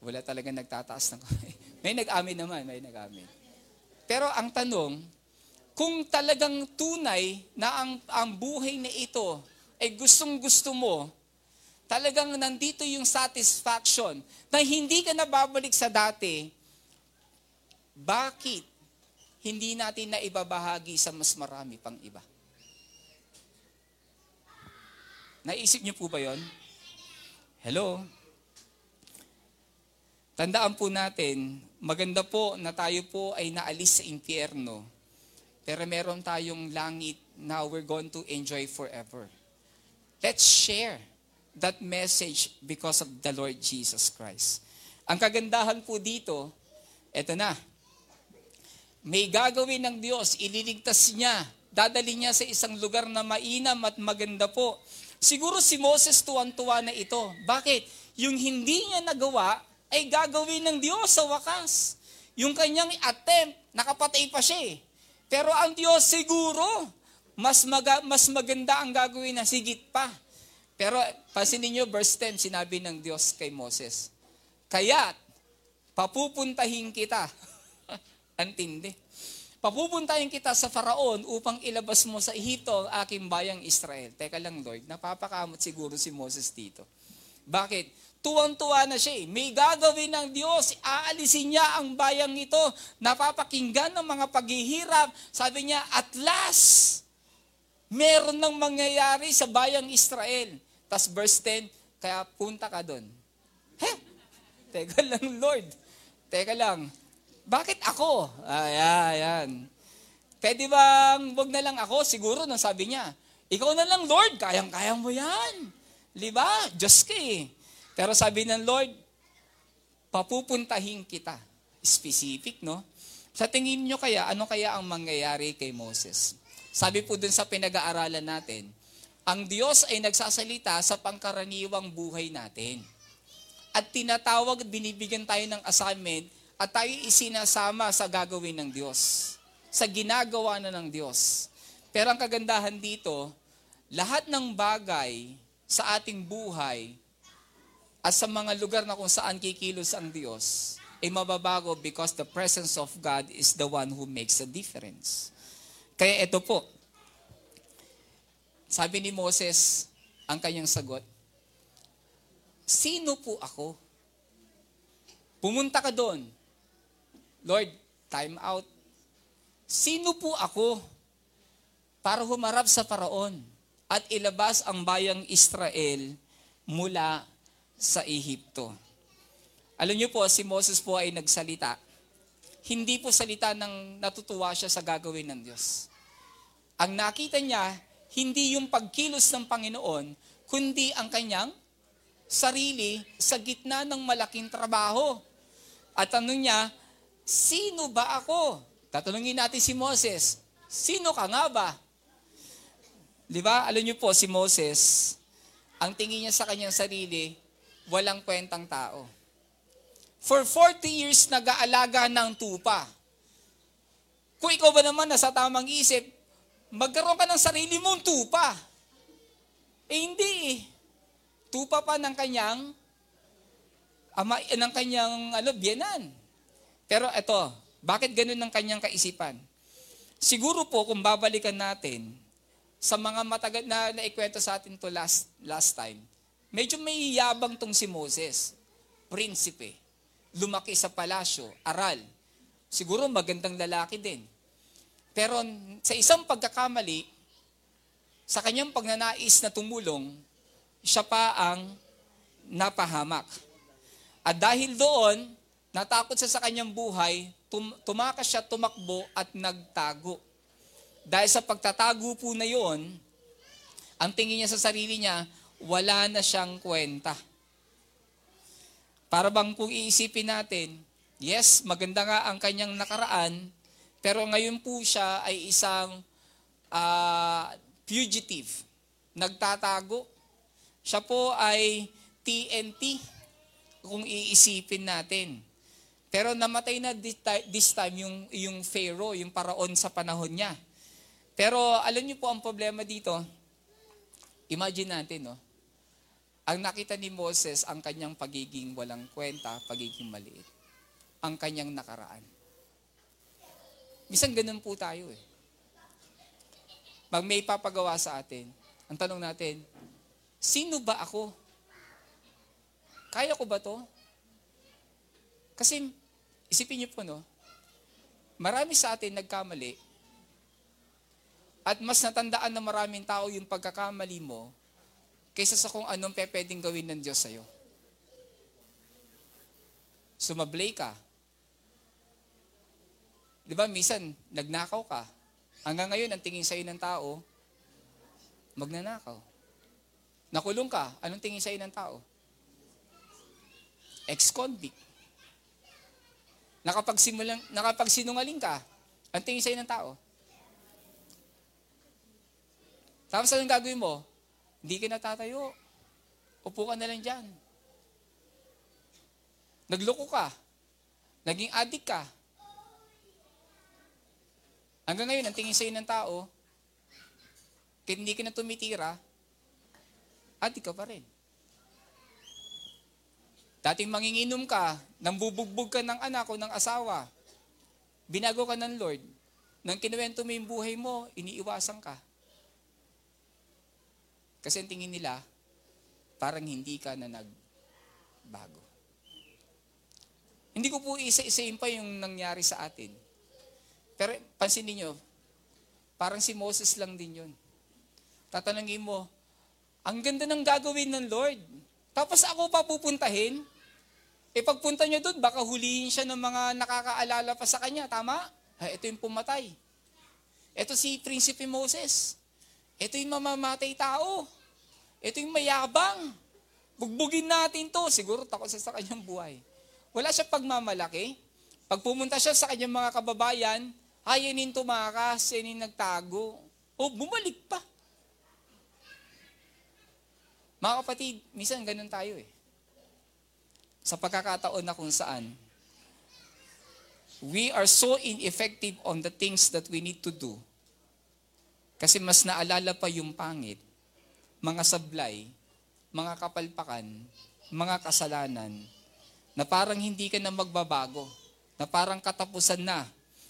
Wala talaga nagtataas ng [laughs] May nag-amin naman, may nag-amin. Pero ang tanong, kung talagang tunay na ang, ang buhay na ito ay gustong gusto mo, talagang nandito yung satisfaction na hindi ka na babalik sa dati, bakit hindi natin na ibabahagi sa mas marami pang iba? Naisip niyo po ba yon? Hello? Tandaan po natin, maganda po na tayo po ay naalis sa impyerno pero meron tayong langit now we're going to enjoy forever. Let's share that message because of the Lord Jesus Christ. Ang kagandahan po dito, eto na. May gagawin ng Diyos, ililigtas niya, dadali niya sa isang lugar na mainam at maganda po. Siguro si Moses tuwan-tuwa na ito. Bakit? Yung hindi niya nagawa ay gagawin ng Diyos sa wakas. Yung kanyang attempt, nakapatay pa siya eh. Pero ang Diyos siguro, mas, maga, mas maganda ang gagawin na sigit pa. Pero pansinin niyo, verse 10, sinabi ng Diyos kay Moses, Kaya't, papupuntahin kita. [laughs] Antindi. Papupuntahin kita sa Faraon upang ilabas mo sa Ehipto ang aking bayang Israel. Teka lang, Lord, napapakamot siguro si Moses dito. Bakit? Tuwang-tuwa na siya eh. May gagawin ng Diyos. Aalisin niya ang bayang ito. Napapakinggan ng mga paghihirap. Sabi niya, at last, meron nang mangyayari sa bayang Israel. Tapos verse 10, kaya punta ka doon. He? Teka lang, Lord. Teka lang. Bakit ako? Ayan, ayan. Pwede bang wag na lang ako? Siguro, nang sabi niya, ikaw na lang, Lord. Kayang-kaya mo yan. Diba? Diyos ka eh. Pero sabi ng Lord, papupuntahin kita. Specific, no? Sa tingin nyo kaya, ano kaya ang mangyayari kay Moses? Sabi po dun sa pinag-aaralan natin, ang Diyos ay nagsasalita sa pangkaraniwang buhay natin. At tinatawag at binibigyan tayo ng assignment at tayo isinasama sa gagawin ng Diyos. Sa ginagawa na ng Diyos. Pero ang kagandahan dito, lahat ng bagay sa ating buhay at sa mga lugar na kung saan kikilos ang Diyos, ay mababago because the presence of God is the one who makes a difference. Kaya ito po, sabi ni Moses, ang kanyang sagot, Sino po ako? Pumunta ka doon. Lord, time out. Sino po ako para humarap sa paraon at ilabas ang bayang Israel mula sa Ehipto. Alam niyo po, si Moses po ay nagsalita. Hindi po salita ng natutuwa siya sa gagawin ng Diyos. Ang nakita niya, hindi yung pagkilos ng Panginoon, kundi ang kanyang sarili sa gitna ng malaking trabaho. At tanong niya, sino ba ako? Tatanungin natin si Moses, sino ka nga ba? Di ba? Alam niyo po, si Moses, ang tingin niya sa kanyang sarili, walang kwentang tao. For 40 years nag-aalaga ng tupa. Kung ikaw ba naman nasa tamang isip, magkaroon ka ng sarili mong tupa. Eh hindi eh. Tupa pa ng kanyang ama, eh, ng kanyang ano, biyanan. Pero ito, bakit ganun ng kanyang kaisipan? Siguro po kung babalikan natin sa mga matagal na naikwento sa atin to last last time, Medyo may yabang tong si Moses. Prinsipe. Lumaki sa palasyo, aral. Siguro magandang lalaki din. Pero sa isang pagkakamali, sa kanyang pagnanais na tumulong, siya pa ang napahamak. At dahil doon, natakot siya sa kanyang buhay, tum- tumakas siya, tumakbo at nagtago. Dahil sa pagtatago po na yon, ang tingin niya sa sarili niya, wala na siyang kwenta. Para bang kung iisipin natin, yes, maganda nga ang kanyang nakaraan, pero ngayon po siya ay isang uh, fugitive, nagtatago. Siya po ay TNT, kung iisipin natin. Pero namatay na this time yung, yung Pharaoh, yung paraon sa panahon niya. Pero alam niyo po ang problema dito, imagine natin, no? Ang nakita ni Moses, ang kanyang pagiging walang kwenta, pagiging maliit. Ang kanyang nakaraan. Minsan ganun po tayo eh. pag may papagawa sa atin, ang tanong natin, sino ba ako? Kaya ko ba to? Kasi, isipin niyo po, no? Marami sa atin nagkamali at mas natandaan na maraming tao yung pagkakamali mo kaysa sa kung anong pwedeng gawin ng Diyos sa'yo. Sumablay ka. Di ba, minsan, nagnakaw ka. Hanggang ngayon, ang tingin sa'yo ng tao, magnanakaw. Nakulong ka, anong tingin sa'yo ng tao? Ex-convict. Nakapagsimulang, nakapagsinungaling ka, ang tingin sa'yo ng tao? Tapos anong gagawin mo? Hindi ka natatayo. Upo ka na lang dyan. Nagloko ka. Naging addict ka. Hanggang ngayon, ang tingin sa'yo ng tao, kahit hindi ka na tumitira, addict ka pa rin. Dating manginginom ka, nang bubugbog ka ng anak o ng asawa, binago ka ng Lord, nang kinuwento mo yung buhay mo, iniiwasan ka. Kasi ang tingin nila, parang hindi ka na nagbago. Hindi ko po isa-isayin pa yung nangyari sa atin. Pero pansin niyo, parang si Moses lang din yun. Tatanungin mo, ang ganda ng gagawin ng Lord. Tapos ako pa pupuntahin, E pagpunta niyo doon, baka hulihin siya ng mga nakakaalala pa sa kanya. Tama? Ay, ito yung pumatay. Ito si Prinsipe Moses. Ito yung mamamatay tao. Ito yung mayabang. Bugbugin natin to. Siguro takot siya sa kanyang buhay. Wala siya pagmamalaki. Pag pumunta siya sa kanyang mga kababayan, ayanin tumakas, yanin nagtago. O, bumalik pa. Mga kapatid, minsan ganun tayo eh sa pagkakataon na kung saan we are so ineffective on the things that we need to do. Kasi mas naalala pa yung pangit, mga sablay, mga kapalpakan, mga kasalanan, na parang hindi ka na magbabago, na parang katapusan na.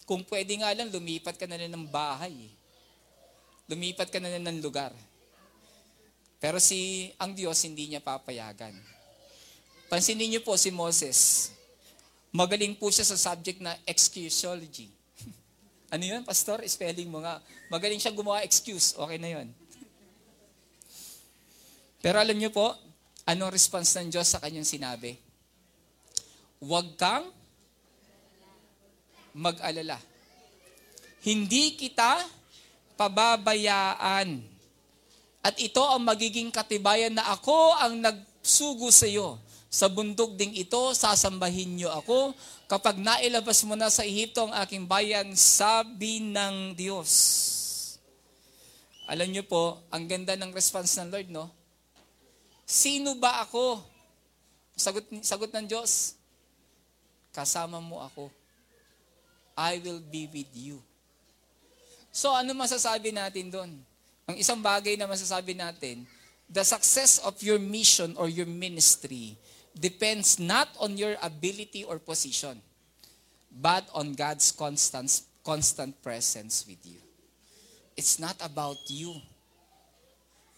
Kung pwede nga lang, lumipat ka na lang ng bahay. Lumipat ka na lang ng lugar. Pero si ang Diyos hindi niya papayagan. Pansinin niyo po si Moses. Magaling po siya sa subject na excusology. [laughs] ano yun, pastor? Spelling mo nga. Magaling siya gumawa excuse. Okay na yun. Pero alam niyo po, anong response ng Diyos sa kanyang sinabi? Huwag kang mag-alala. Hindi kita pababayaan. At ito ang magiging katibayan na ako ang nagsugo sa iyo sa bundok ding ito, sasambahin niyo ako. Kapag nailabas mo na sa Ehipto ang aking bayan, sabi ng Diyos. Alam niyo po, ang ganda ng response ng Lord, no? Sino ba ako? Sagot, sagot ng Diyos, kasama mo ako. I will be with you. So ano masasabi natin doon? Ang isang bagay na masasabi natin, the success of your mission or your ministry depends not on your ability or position, but on God's constant, constant presence with you. It's not about you.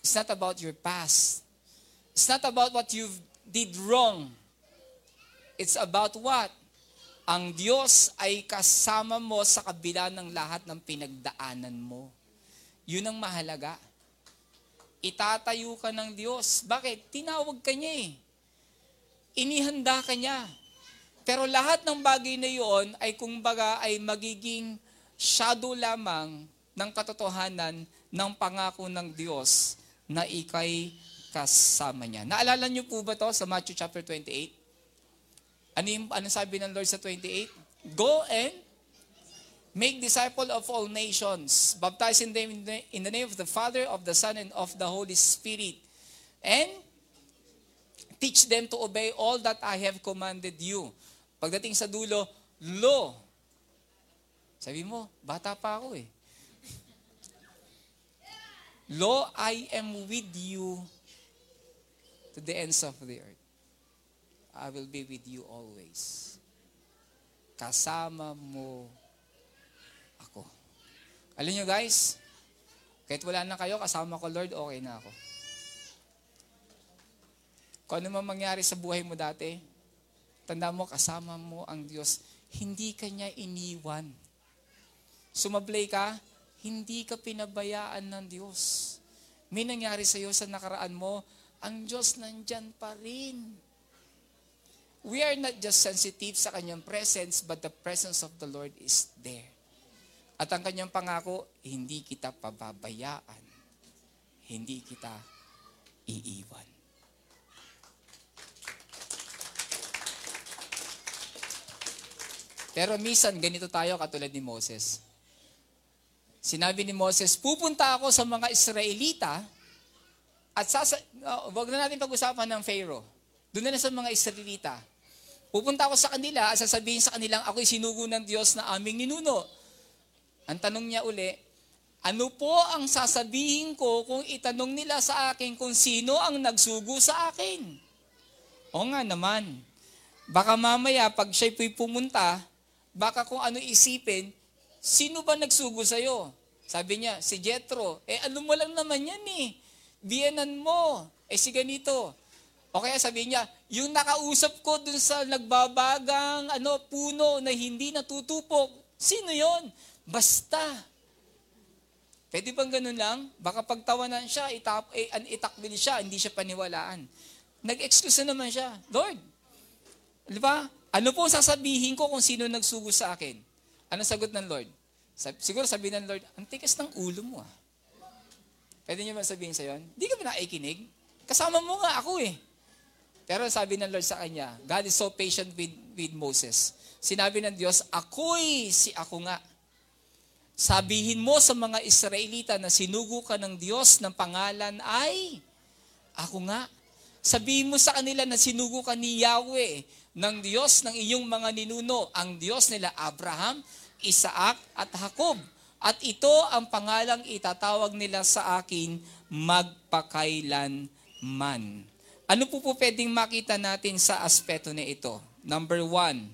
It's not about your past. It's not about what you did wrong. It's about what? Ang Diyos ay kasama mo sa kabila ng lahat ng pinagdaanan mo. Yun ang mahalaga. Itatayo ka ng Diyos. Bakit? Tinawag ka niya eh inihanda ka niya. Pero lahat ng bagay na iyon ay kumbaga ay magiging shadow lamang ng katotohanan ng pangako ng Diyos na ikay kasama niya. Naalala niyo po ba to sa Matthew chapter 28? Ano yung, ano sabi ng Lord sa 28? Go and make disciple of all nations, baptizing them in the, name of the Father, of the Son, and of the Holy Spirit. And Teach them to obey all that I have commanded you. Pagdating sa dulo, lo. Sabi mo, bata pa ako eh. Lo, I am with you to the ends of the earth. I will be with you always. Kasama mo ako. Alam nyo guys, Kahit wala na kayo, kasama ko, Lord, okay na ako. Kung ano man mangyari sa buhay mo dati, tanda mo, kasama mo ang Diyos. Hindi ka niya iniwan. Sumablay ka, hindi ka pinabayaan ng Diyos. May nangyari sa iyo sa nakaraan mo, ang Diyos nandyan pa rin. We are not just sensitive sa kanyang presence, but the presence of the Lord is there. At ang kanyang pangako, hindi kita pababayaan. Hindi kita iiwan. Pero minsan, ganito tayo katulad ni Moses. Sinabi ni Moses, pupunta ako sa mga Israelita at sasa, uh, wag na natin pag-usapan ng Pharaoh. Doon na sa mga Israelita. Pupunta ako sa kanila at sasabihin sa kanilang, ako'y sinugo ng Diyos na aming ninuno. Ang tanong niya uli, ano po ang sasabihin ko kung itanong nila sa akin kung sino ang nagsugo sa akin? O nga naman, baka mamaya pag siya'y pumunta, baka kung ano isipin, sino ba nagsugo sa'yo? Sabi niya, si Jethro. Eh, alam mo lang naman yan eh. Biyanan mo. Eh, si ganito. O kaya sabi niya, yung nakausap ko dun sa nagbabagang ano, puno na hindi natutupok, sino yon? Basta. Pwede bang ganun lang? Baka pagtawanan siya, itap, eh, itakbil siya, hindi siya paniwalaan. Nag-excuse na naman siya. Lord, di ba? Ano po sasabihin ko kung sino nagsugo sa akin? Ano sagot ng Lord? Sab- siguro sabihin ng Lord, ang tikas ng ulo mo ah. Pwede niyo ba sabihin sa yon? Hindi ka ba naikinig? Kasama mo nga ako eh. Pero sabi ng Lord sa kanya, God is so patient with, with Moses. Sinabi ng Diyos, ako'y si ako nga. Sabihin mo sa mga Israelita na sinugo ka ng Diyos ng pangalan ay ako nga. Sabihin mo sa kanila na sinugo ka ni Yahweh ng Diyos ng iyong mga ninuno, ang Diyos nila Abraham, Isaac at Jacob. At ito ang pangalang itatawag nila sa akin magpakailanman. Ano po po pwedeng makita natin sa aspeto na ito? Number one,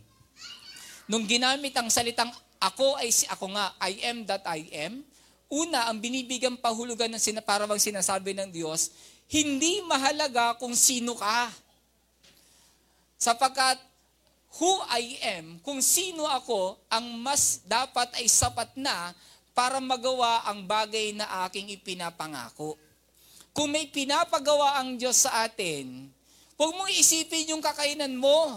nung ginamit ang salitang ako ay si ako nga, I am that I am, una, ang binibigyan pahulugan ng sinaparawang sinasabi ng Diyos, hindi mahalaga kung sino ka. Sapagkat who I am, kung sino ako, ang mas dapat ay sapat na para magawa ang bagay na aking ipinapangako. Kung may pinapagawa ang Diyos sa atin, huwag mong isipin yung kakainan mo.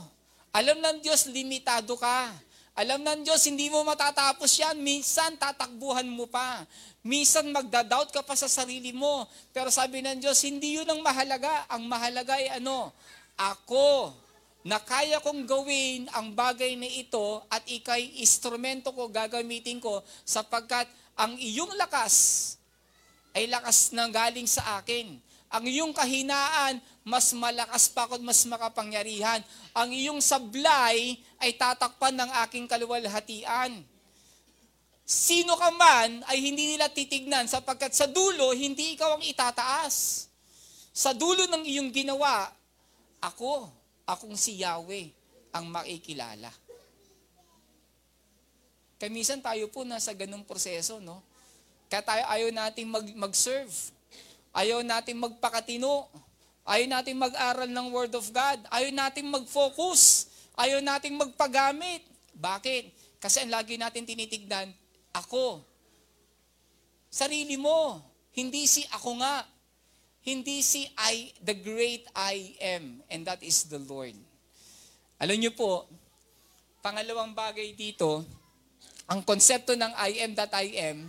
Alam ng Diyos, limitado ka. Alam ng Diyos, hindi mo matatapos yan. Minsan, tatakbuhan mo pa. Minsan, magdadoubt ka pa sa sarili mo. Pero sabi ng Diyos, hindi yun ang mahalaga. Ang mahalaga ay ano? Ako, na kaya kong gawin ang bagay na ito at ikay instrumento ko, gagamitin ko sapagkat ang iyong lakas ay lakas na galing sa akin. Ang iyong kahinaan, mas malakas pa ako mas makapangyarihan. Ang iyong sablay ay tatakpan ng aking kaluwalhatian. Sino ka man ay hindi nila titignan sapagkat sa dulo, hindi ikaw ang itataas. Sa dulo ng iyong ginawa, ako, akong si Yahweh ang makikilala. Kamisan tayo po nasa ganung proseso, no? Kaya tayo ayaw nating mag, mag-serve. Ayaw nating magpakatino. Ayaw nating mag-aral ng Word of God. Ayaw nating mag-focus. Ayaw nating magpagamit. Bakit? Kasi ang lagi natin tinitignan, ako. Sarili mo. Hindi si ako nga. Hindi si I, the great I am, and that is the Lord. Alam niyo po, pangalawang bagay dito, ang konsepto ng I am that I am,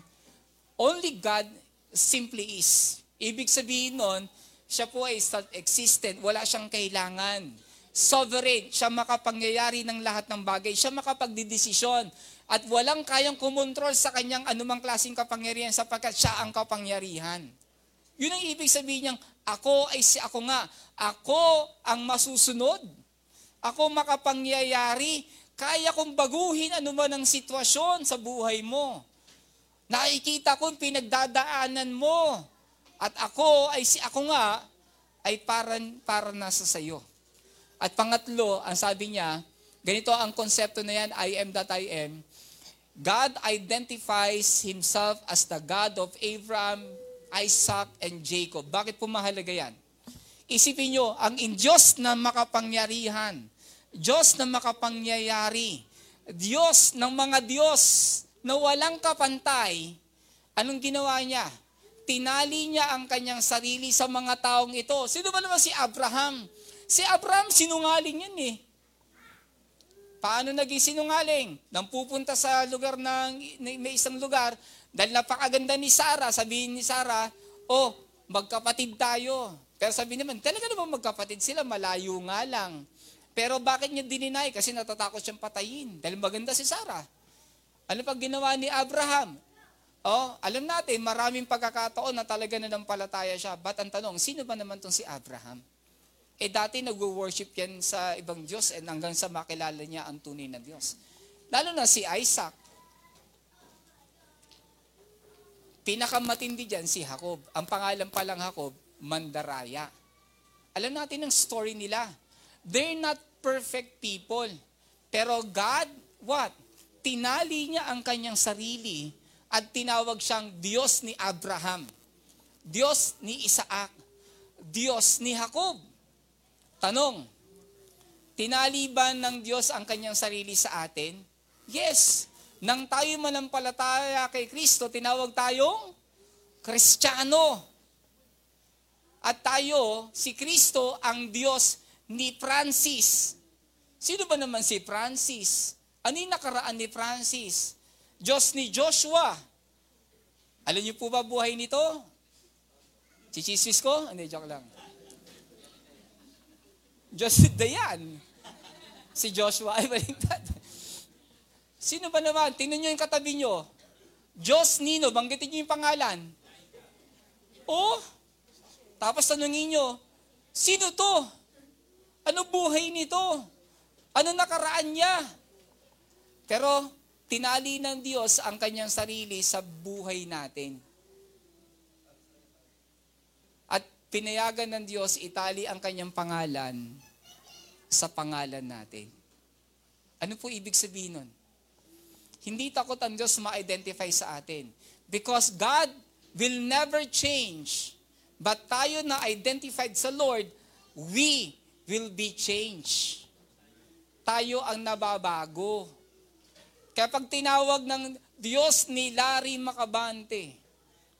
only God simply is. Ibig sabihin nun, siya po ay self-existent, wala siyang kailangan. Sovereign, siya makapangyayari ng lahat ng bagay, siya makapagdidesisyon, at walang kayang kumontrol sa kanyang anumang klaseng kapangyarihan sapagkat siya ang kapangyarihan. Yun ang ibig sabihin niyang, ako ay si ako nga. Ako ang masusunod. Ako makapangyayari. Kaya kong baguhin anuman ang sitwasyon sa buhay mo. Nakikita ko pinagdadaanan mo. At ako ay si ako nga ay para, para nasa sayo. At pangatlo, ang sabi niya, ganito ang konsepto na yan, I am that I am. God identifies Himself as the God of Abraham, Isaac, and Jacob. Bakit po mahalaga yan? Isipin nyo, ang in Diyos na makapangyarihan, Diyos na makapangyayari, Diyos ng mga Diyos na walang kapantay, anong ginawa niya? Tinali niya ang kanyang sarili sa mga taong ito. Sino ba naman si Abraham? Si Abraham, sinungaling yan eh. Paano naging sinungaling? Nang pupunta sa lugar ng, may isang lugar, dahil napakaganda ni Sarah, sabihin ni Sarah, oh, magkapatid tayo. Pero sabi naman, talaga naman magkapatid sila, malayo nga lang. Pero bakit niya dininay? Kasi natatakot siyang patayin. Dahil maganda si Sarah. Ano pag ginawa ni Abraham? Oh, alam natin, maraming pagkakataon na talaga na nampalataya siya. Ba't ang tanong, sino ba naman tong si Abraham? Eh dati nag-worship yan sa ibang Diyos and hanggang sa makilala niya ang tunay na Diyos. Lalo na si Isaac. Pinakamatindi dyan si Jacob. Ang pangalan pa lang Jacob, Mandaraya. Alam natin ang story nila. They're not perfect people. Pero God, what? Tinali niya ang kanyang sarili at tinawag siyang Diyos ni Abraham. Diyos ni Isaac. Diyos ni Jacob. Tanong, tinali ba ng Diyos ang kanyang sarili sa atin? Yes. Nang tayo manampalataya kay Kristo, tinawag tayong Kristiyano. At tayo, si Kristo, ang Diyos ni Francis. Sino ba naman si Francis? Ano yung nakaraan ni Francis? Diyos ni Joshua. Alam niyo po ba buhay nito? Chichismis ko? Hindi, joke lang. Diyos Dayan. Si Joshua ay baliktad. Sino ba naman? Tingnan nyo yung katabi nyo. Diyos Nino, banggitin nyo yung pangalan. Oh, tapos tanongin nyo, sino to? Ano buhay nito? Ano nakaraan niya? Pero tinali ng Diyos ang kanyang sarili sa buhay natin. pinayagan ng Diyos itali ang kanyang pangalan sa pangalan natin. Ano po ibig sabihin nun? Hindi takot ang Diyos ma-identify sa atin. Because God will never change. But tayo na identified sa Lord, we will be changed. Tayo ang nababago. Kaya pag tinawag ng Diyos ni Larry Macabante,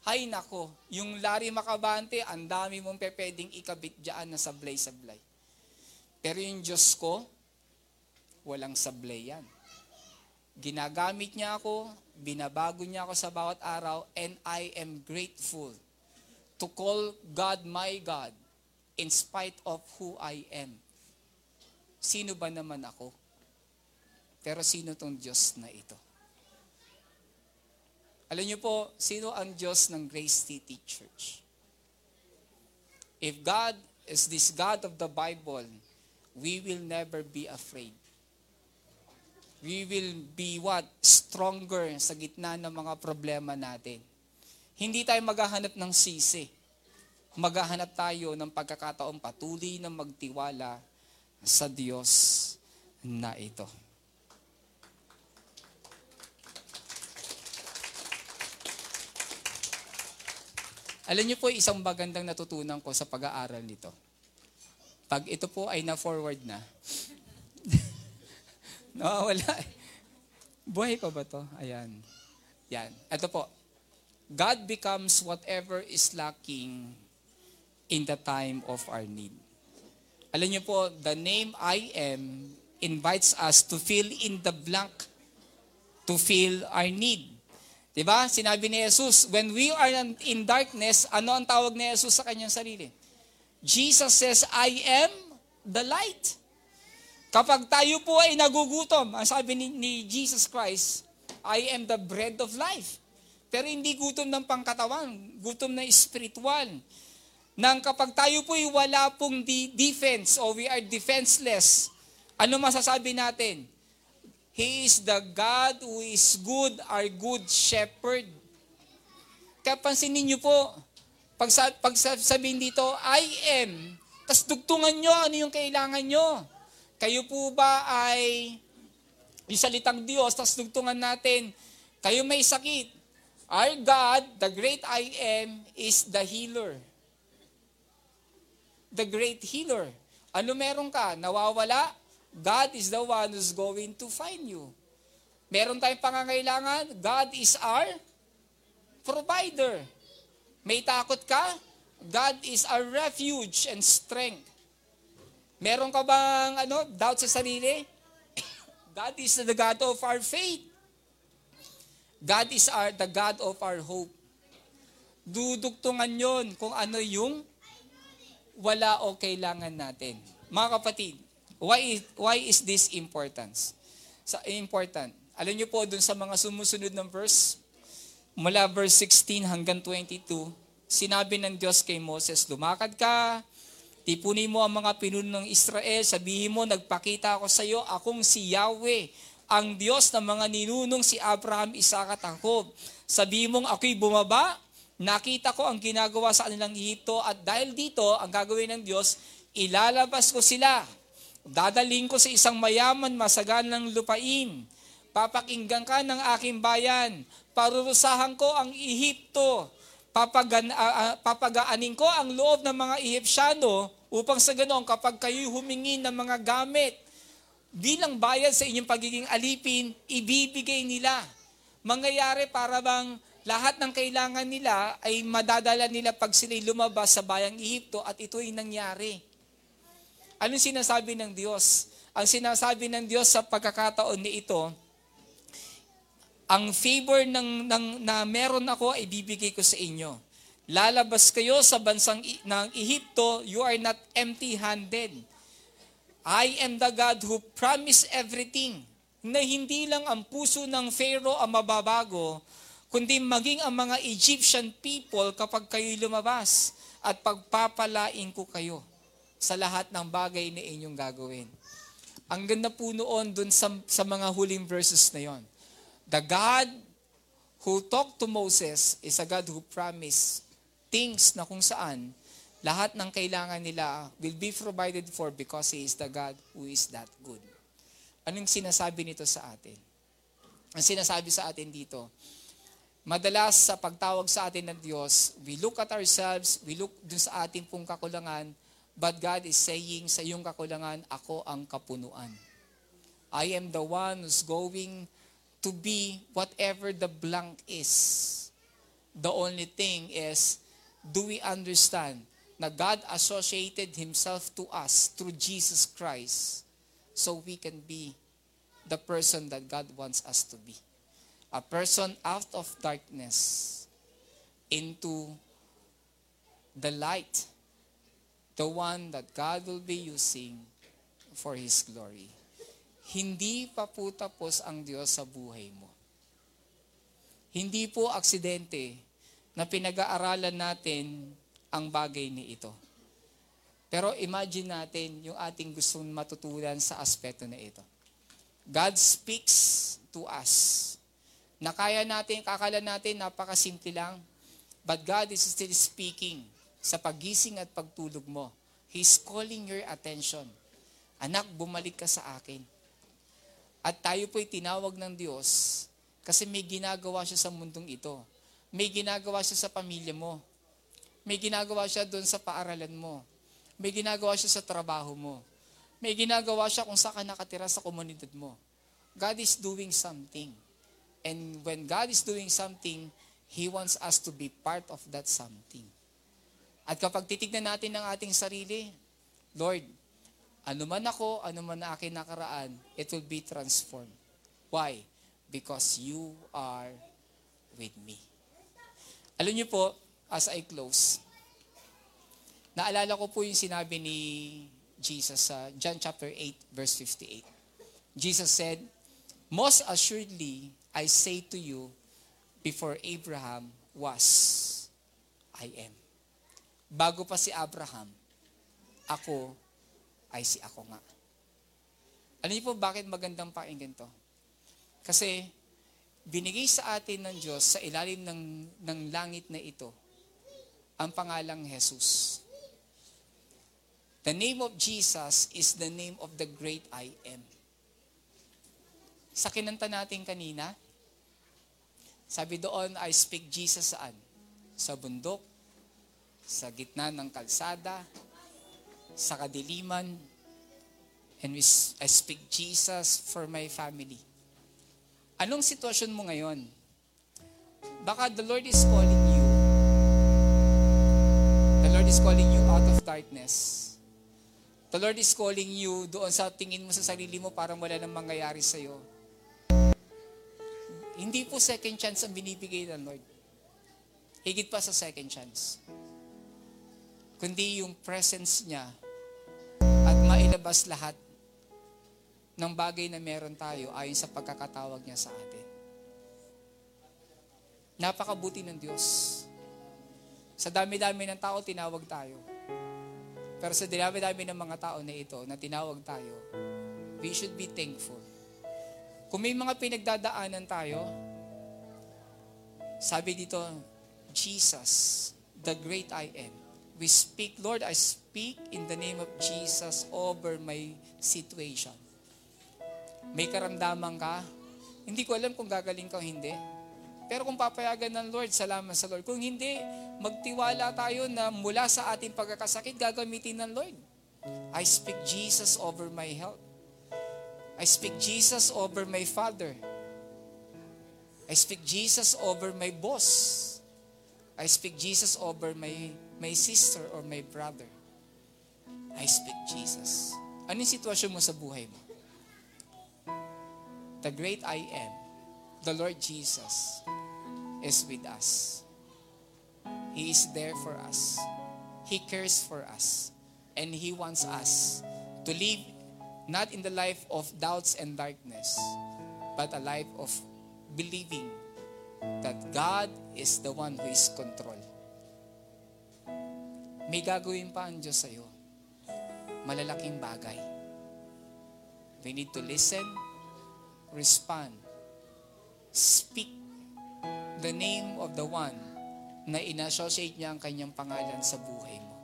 ay nako, yung Larry Macabante, ang dami mong pwedeng ikabit dyan na sablay-sablay. Pero yung Diyos ko, walang sablay yan. Ginagamit niya ako, binabago niya ako sa bawat araw, and I am grateful to call God my God in spite of who I am. Sino ba naman ako? Pero sino tong Diyos na ito? Alam niyo po, sino ang Diyos ng Grace City Church? If God is this God of the Bible, we will never be afraid. We will be what? Stronger sa gitna ng mga problema natin. Hindi tayo maghahanap ng sisi. Maghahanap tayo ng pagkakataong patuloy na magtiwala sa Diyos na ito. Alam niyo po, isang magandang natutunan ko sa pag-aaral nito. Pag ito po ay na-forward na, [laughs] nawawala. Buhay pa ba to? Ayan. Yan. Ito po. God becomes whatever is lacking in the time of our need. Alam niyo po, the name I am invites us to fill in the blank to fill our need. Diba? Sinabi ni Jesus, when we are in darkness, ano ang tawag ni Jesus sa kanyang sarili? Jesus says, I am the light. Kapag tayo po ay nagugutom, ang sabi ni, ni Jesus Christ, I am the bread of life. Pero hindi gutom ng pangkatawan, gutom na spiritual. Nang kapag tayo po ay wala pong de- defense o we are defenseless, ano masasabi natin? He is the God who is good, our good shepherd. Kaya pansinin niyo po, pag, pag sabihin dito, I am, tas dugtungan nyo ano yung kailangan nyo. Kayo po ba ay yung salitang Diyos, tapos dugtungan natin, kayo may sakit. Our God, the great I am, is the healer. The great healer. Ano meron ka? Nawawala? God is the one who's going to find you. Meron tayong pangangailangan? God is our provider. May takot ka? God is our refuge and strength. Meron ka bang ano, doubt sa sarili? [coughs] God is the God of our faith. God is our, the God of our hope. Dudugtungan yon kung ano yung wala o kailangan natin. Mga kapatid, why why is this importance? Sa, important. Alam niyo po, dun sa mga sumusunod ng verse, mula verse 16 hanggang 22, sinabi ng Diyos kay Moses, lumakad ka, Tipunin mo ang mga pinuno ng Israel, sabihin mo, nagpakita ako sa iyo, akong si Yahweh, ang Diyos ng mga ninunong si Abraham, Isaac at Jacob. Sabihin mong ako'y bumaba, nakita ko ang ginagawa sa kanilang Ehipto at dahil dito, ang gagawin ng Diyos, ilalabas ko sila. Dadaling ko sa isang mayaman, masagan ng lupain. Papakinggan ka ng aking bayan. Parurusahan ko ang Ehipto papagan, uh, papagaanin ko ang loob ng mga Ehipsyano upang sa ganoon kapag kayo humingi ng mga gamit bilang bayad sa inyong pagiging alipin, ibibigay nila. Mangyayari para bang lahat ng kailangan nila ay madadala nila pag sila'y lumabas sa bayang Ehipto at ito'y nangyari. Anong sinasabi ng Diyos? Ang sinasabi ng Diyos sa pagkakataon ni ito, ang favor ng, ng, na meron ako ay bibigay ko sa inyo. Lalabas kayo sa bansang ng Ehipto, you are not empty-handed. I am the God who promised everything na hindi lang ang puso ng Pharaoh ang mababago, kundi maging ang mga Egyptian people kapag kayo lumabas at pagpapalain ko kayo sa lahat ng bagay na inyong gagawin. Ang ganda po noon dun sa, sa mga huling verses na yon. The God who talked to Moses is a God who promised things na kung saan lahat ng kailangan nila will be provided for because He is the God who is that good. Anong sinasabi nito sa atin? Ang sinasabi sa atin dito, madalas sa pagtawag sa atin ng Diyos, we look at ourselves, we look dun sa ating pong kakulangan, but God is saying sa iyong kakulangan, ako ang kapunuan. I am the one who's going to be whatever the blank is. The only thing is, do we understand na God associated Himself to us through Jesus Christ so we can be the person that God wants us to be. A person out of darkness into the light, the one that God will be using for His glory hindi pa po tapos ang Diyos sa buhay mo. Hindi po aksidente na pinag-aaralan natin ang bagay ni ito. Pero imagine natin yung ating gustong matutunan sa aspeto na ito. God speaks to us. Na kaya natin, kakala natin, napakasimple lang. But God is still speaking sa pagising at pagtulog mo. He's calling your attention. Anak, bumalik ka sa akin at tayo po'y tinawag ng Diyos kasi may ginagawa siya sa mundong ito. May ginagawa siya sa pamilya mo. May ginagawa siya doon sa paaralan mo. May ginagawa siya sa trabaho mo. May ginagawa siya kung saan ka nakatira sa komunidad mo. God is doing something. And when God is doing something, He wants us to be part of that something. At kapag titignan natin ng ating sarili, Lord, ano man ako, ano man akin nakaraan, it will be transformed. Why? Because you are with me. Alam niyo po, as I close, naalala ko po yung sinabi ni Jesus sa John chapter 8, verse 58. Jesus said, Most assuredly, I say to you, before Abraham was, I am. Bago pa si Abraham, ako ay si ako nga. Alam niyo po bakit magandang pakinggan to? Kasi binigay sa atin ng Diyos sa ilalim ng, ng langit na ito ang pangalang Jesus. The name of Jesus is the name of the great I am. Sa kinanta natin kanina, sabi doon, I speak Jesus saan? Sa bundok, sa gitna ng kalsada, sa kadiliman, and we, I speak Jesus for my family. Anong sitwasyon mo ngayon? Baka the Lord is calling you. The Lord is calling you out of darkness. The Lord is calling you doon sa tingin mo sa sarili mo parang wala nang mangyayari sa'yo. Hindi po second chance ang binibigay ng Lord. Higit pa sa second chance. Kundi yung presence niya at mailabas lahat ng bagay na meron tayo ayon sa pagkakatawag niya sa atin. Napakabuti ng Diyos. Sa dami-dami ng tao, tinawag tayo. Pero sa dami-dami ng mga tao na ito na tinawag tayo, we should be thankful. Kung may mga pinagdadaanan tayo, sabi dito, Jesus, the great I am. We speak, Lord, I speak in the name of Jesus over my situation may karamdaman ka, hindi ko alam kung gagaling ka o hindi. Pero kung papayagan ng Lord, salamat sa Lord. Kung hindi, magtiwala tayo na mula sa ating pagkakasakit, gagamitin ng Lord. I speak Jesus over my health. I speak Jesus over my father. I speak Jesus over my boss. I speak Jesus over my, my sister or my brother. I speak Jesus. Anong sitwasyon mo sa buhay mo? the great I am, the Lord Jesus, is with us. He is there for us. He cares for us. And He wants us to live not in the life of doubts and darkness, but a life of believing that God is the one who is control. May gagawin pa ang Diyos sa'yo. Malalaking bagay. We need to listen respond. Speak the name of the one na inassociate niya ang kanyang pangalan sa buhay mo.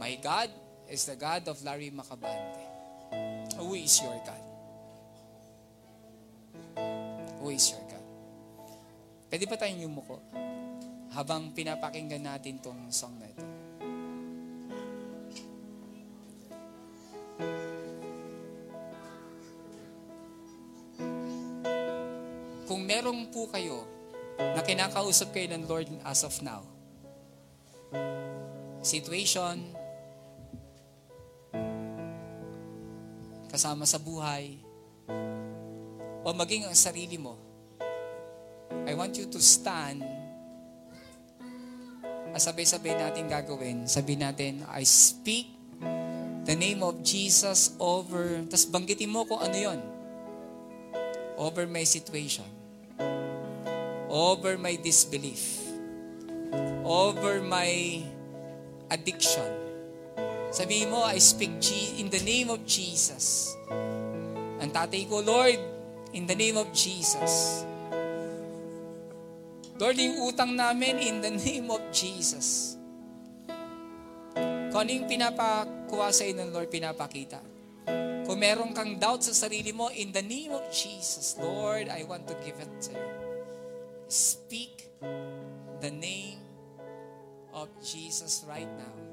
My God is the God of Larry Macabante. Who is your God? Is your God? Pwede ba tayong yumuko habang pinapakinggan natin tong song na ito? merong po kayo na kinakausap kayo ng Lord as of now, situation, kasama sa buhay, o maging ang sarili mo, I want you to stand at sabay-sabay natin gagawin. Sabi natin, I speak the name of Jesus over, tas banggitin mo kung ano yon over my situation over my disbelief, over my addiction. Sabihin mo, I speak in the name of Jesus. Ang tatay ko, Lord, in the name of Jesus. Lord, yung utang namin in the name of Jesus. Kung ano yung pinapakuha sa ng Lord, pinapakita. Kung meron kang doubt sa sarili mo, in the name of Jesus, Lord, I want to give it to you. Speak the name of Jesus right now.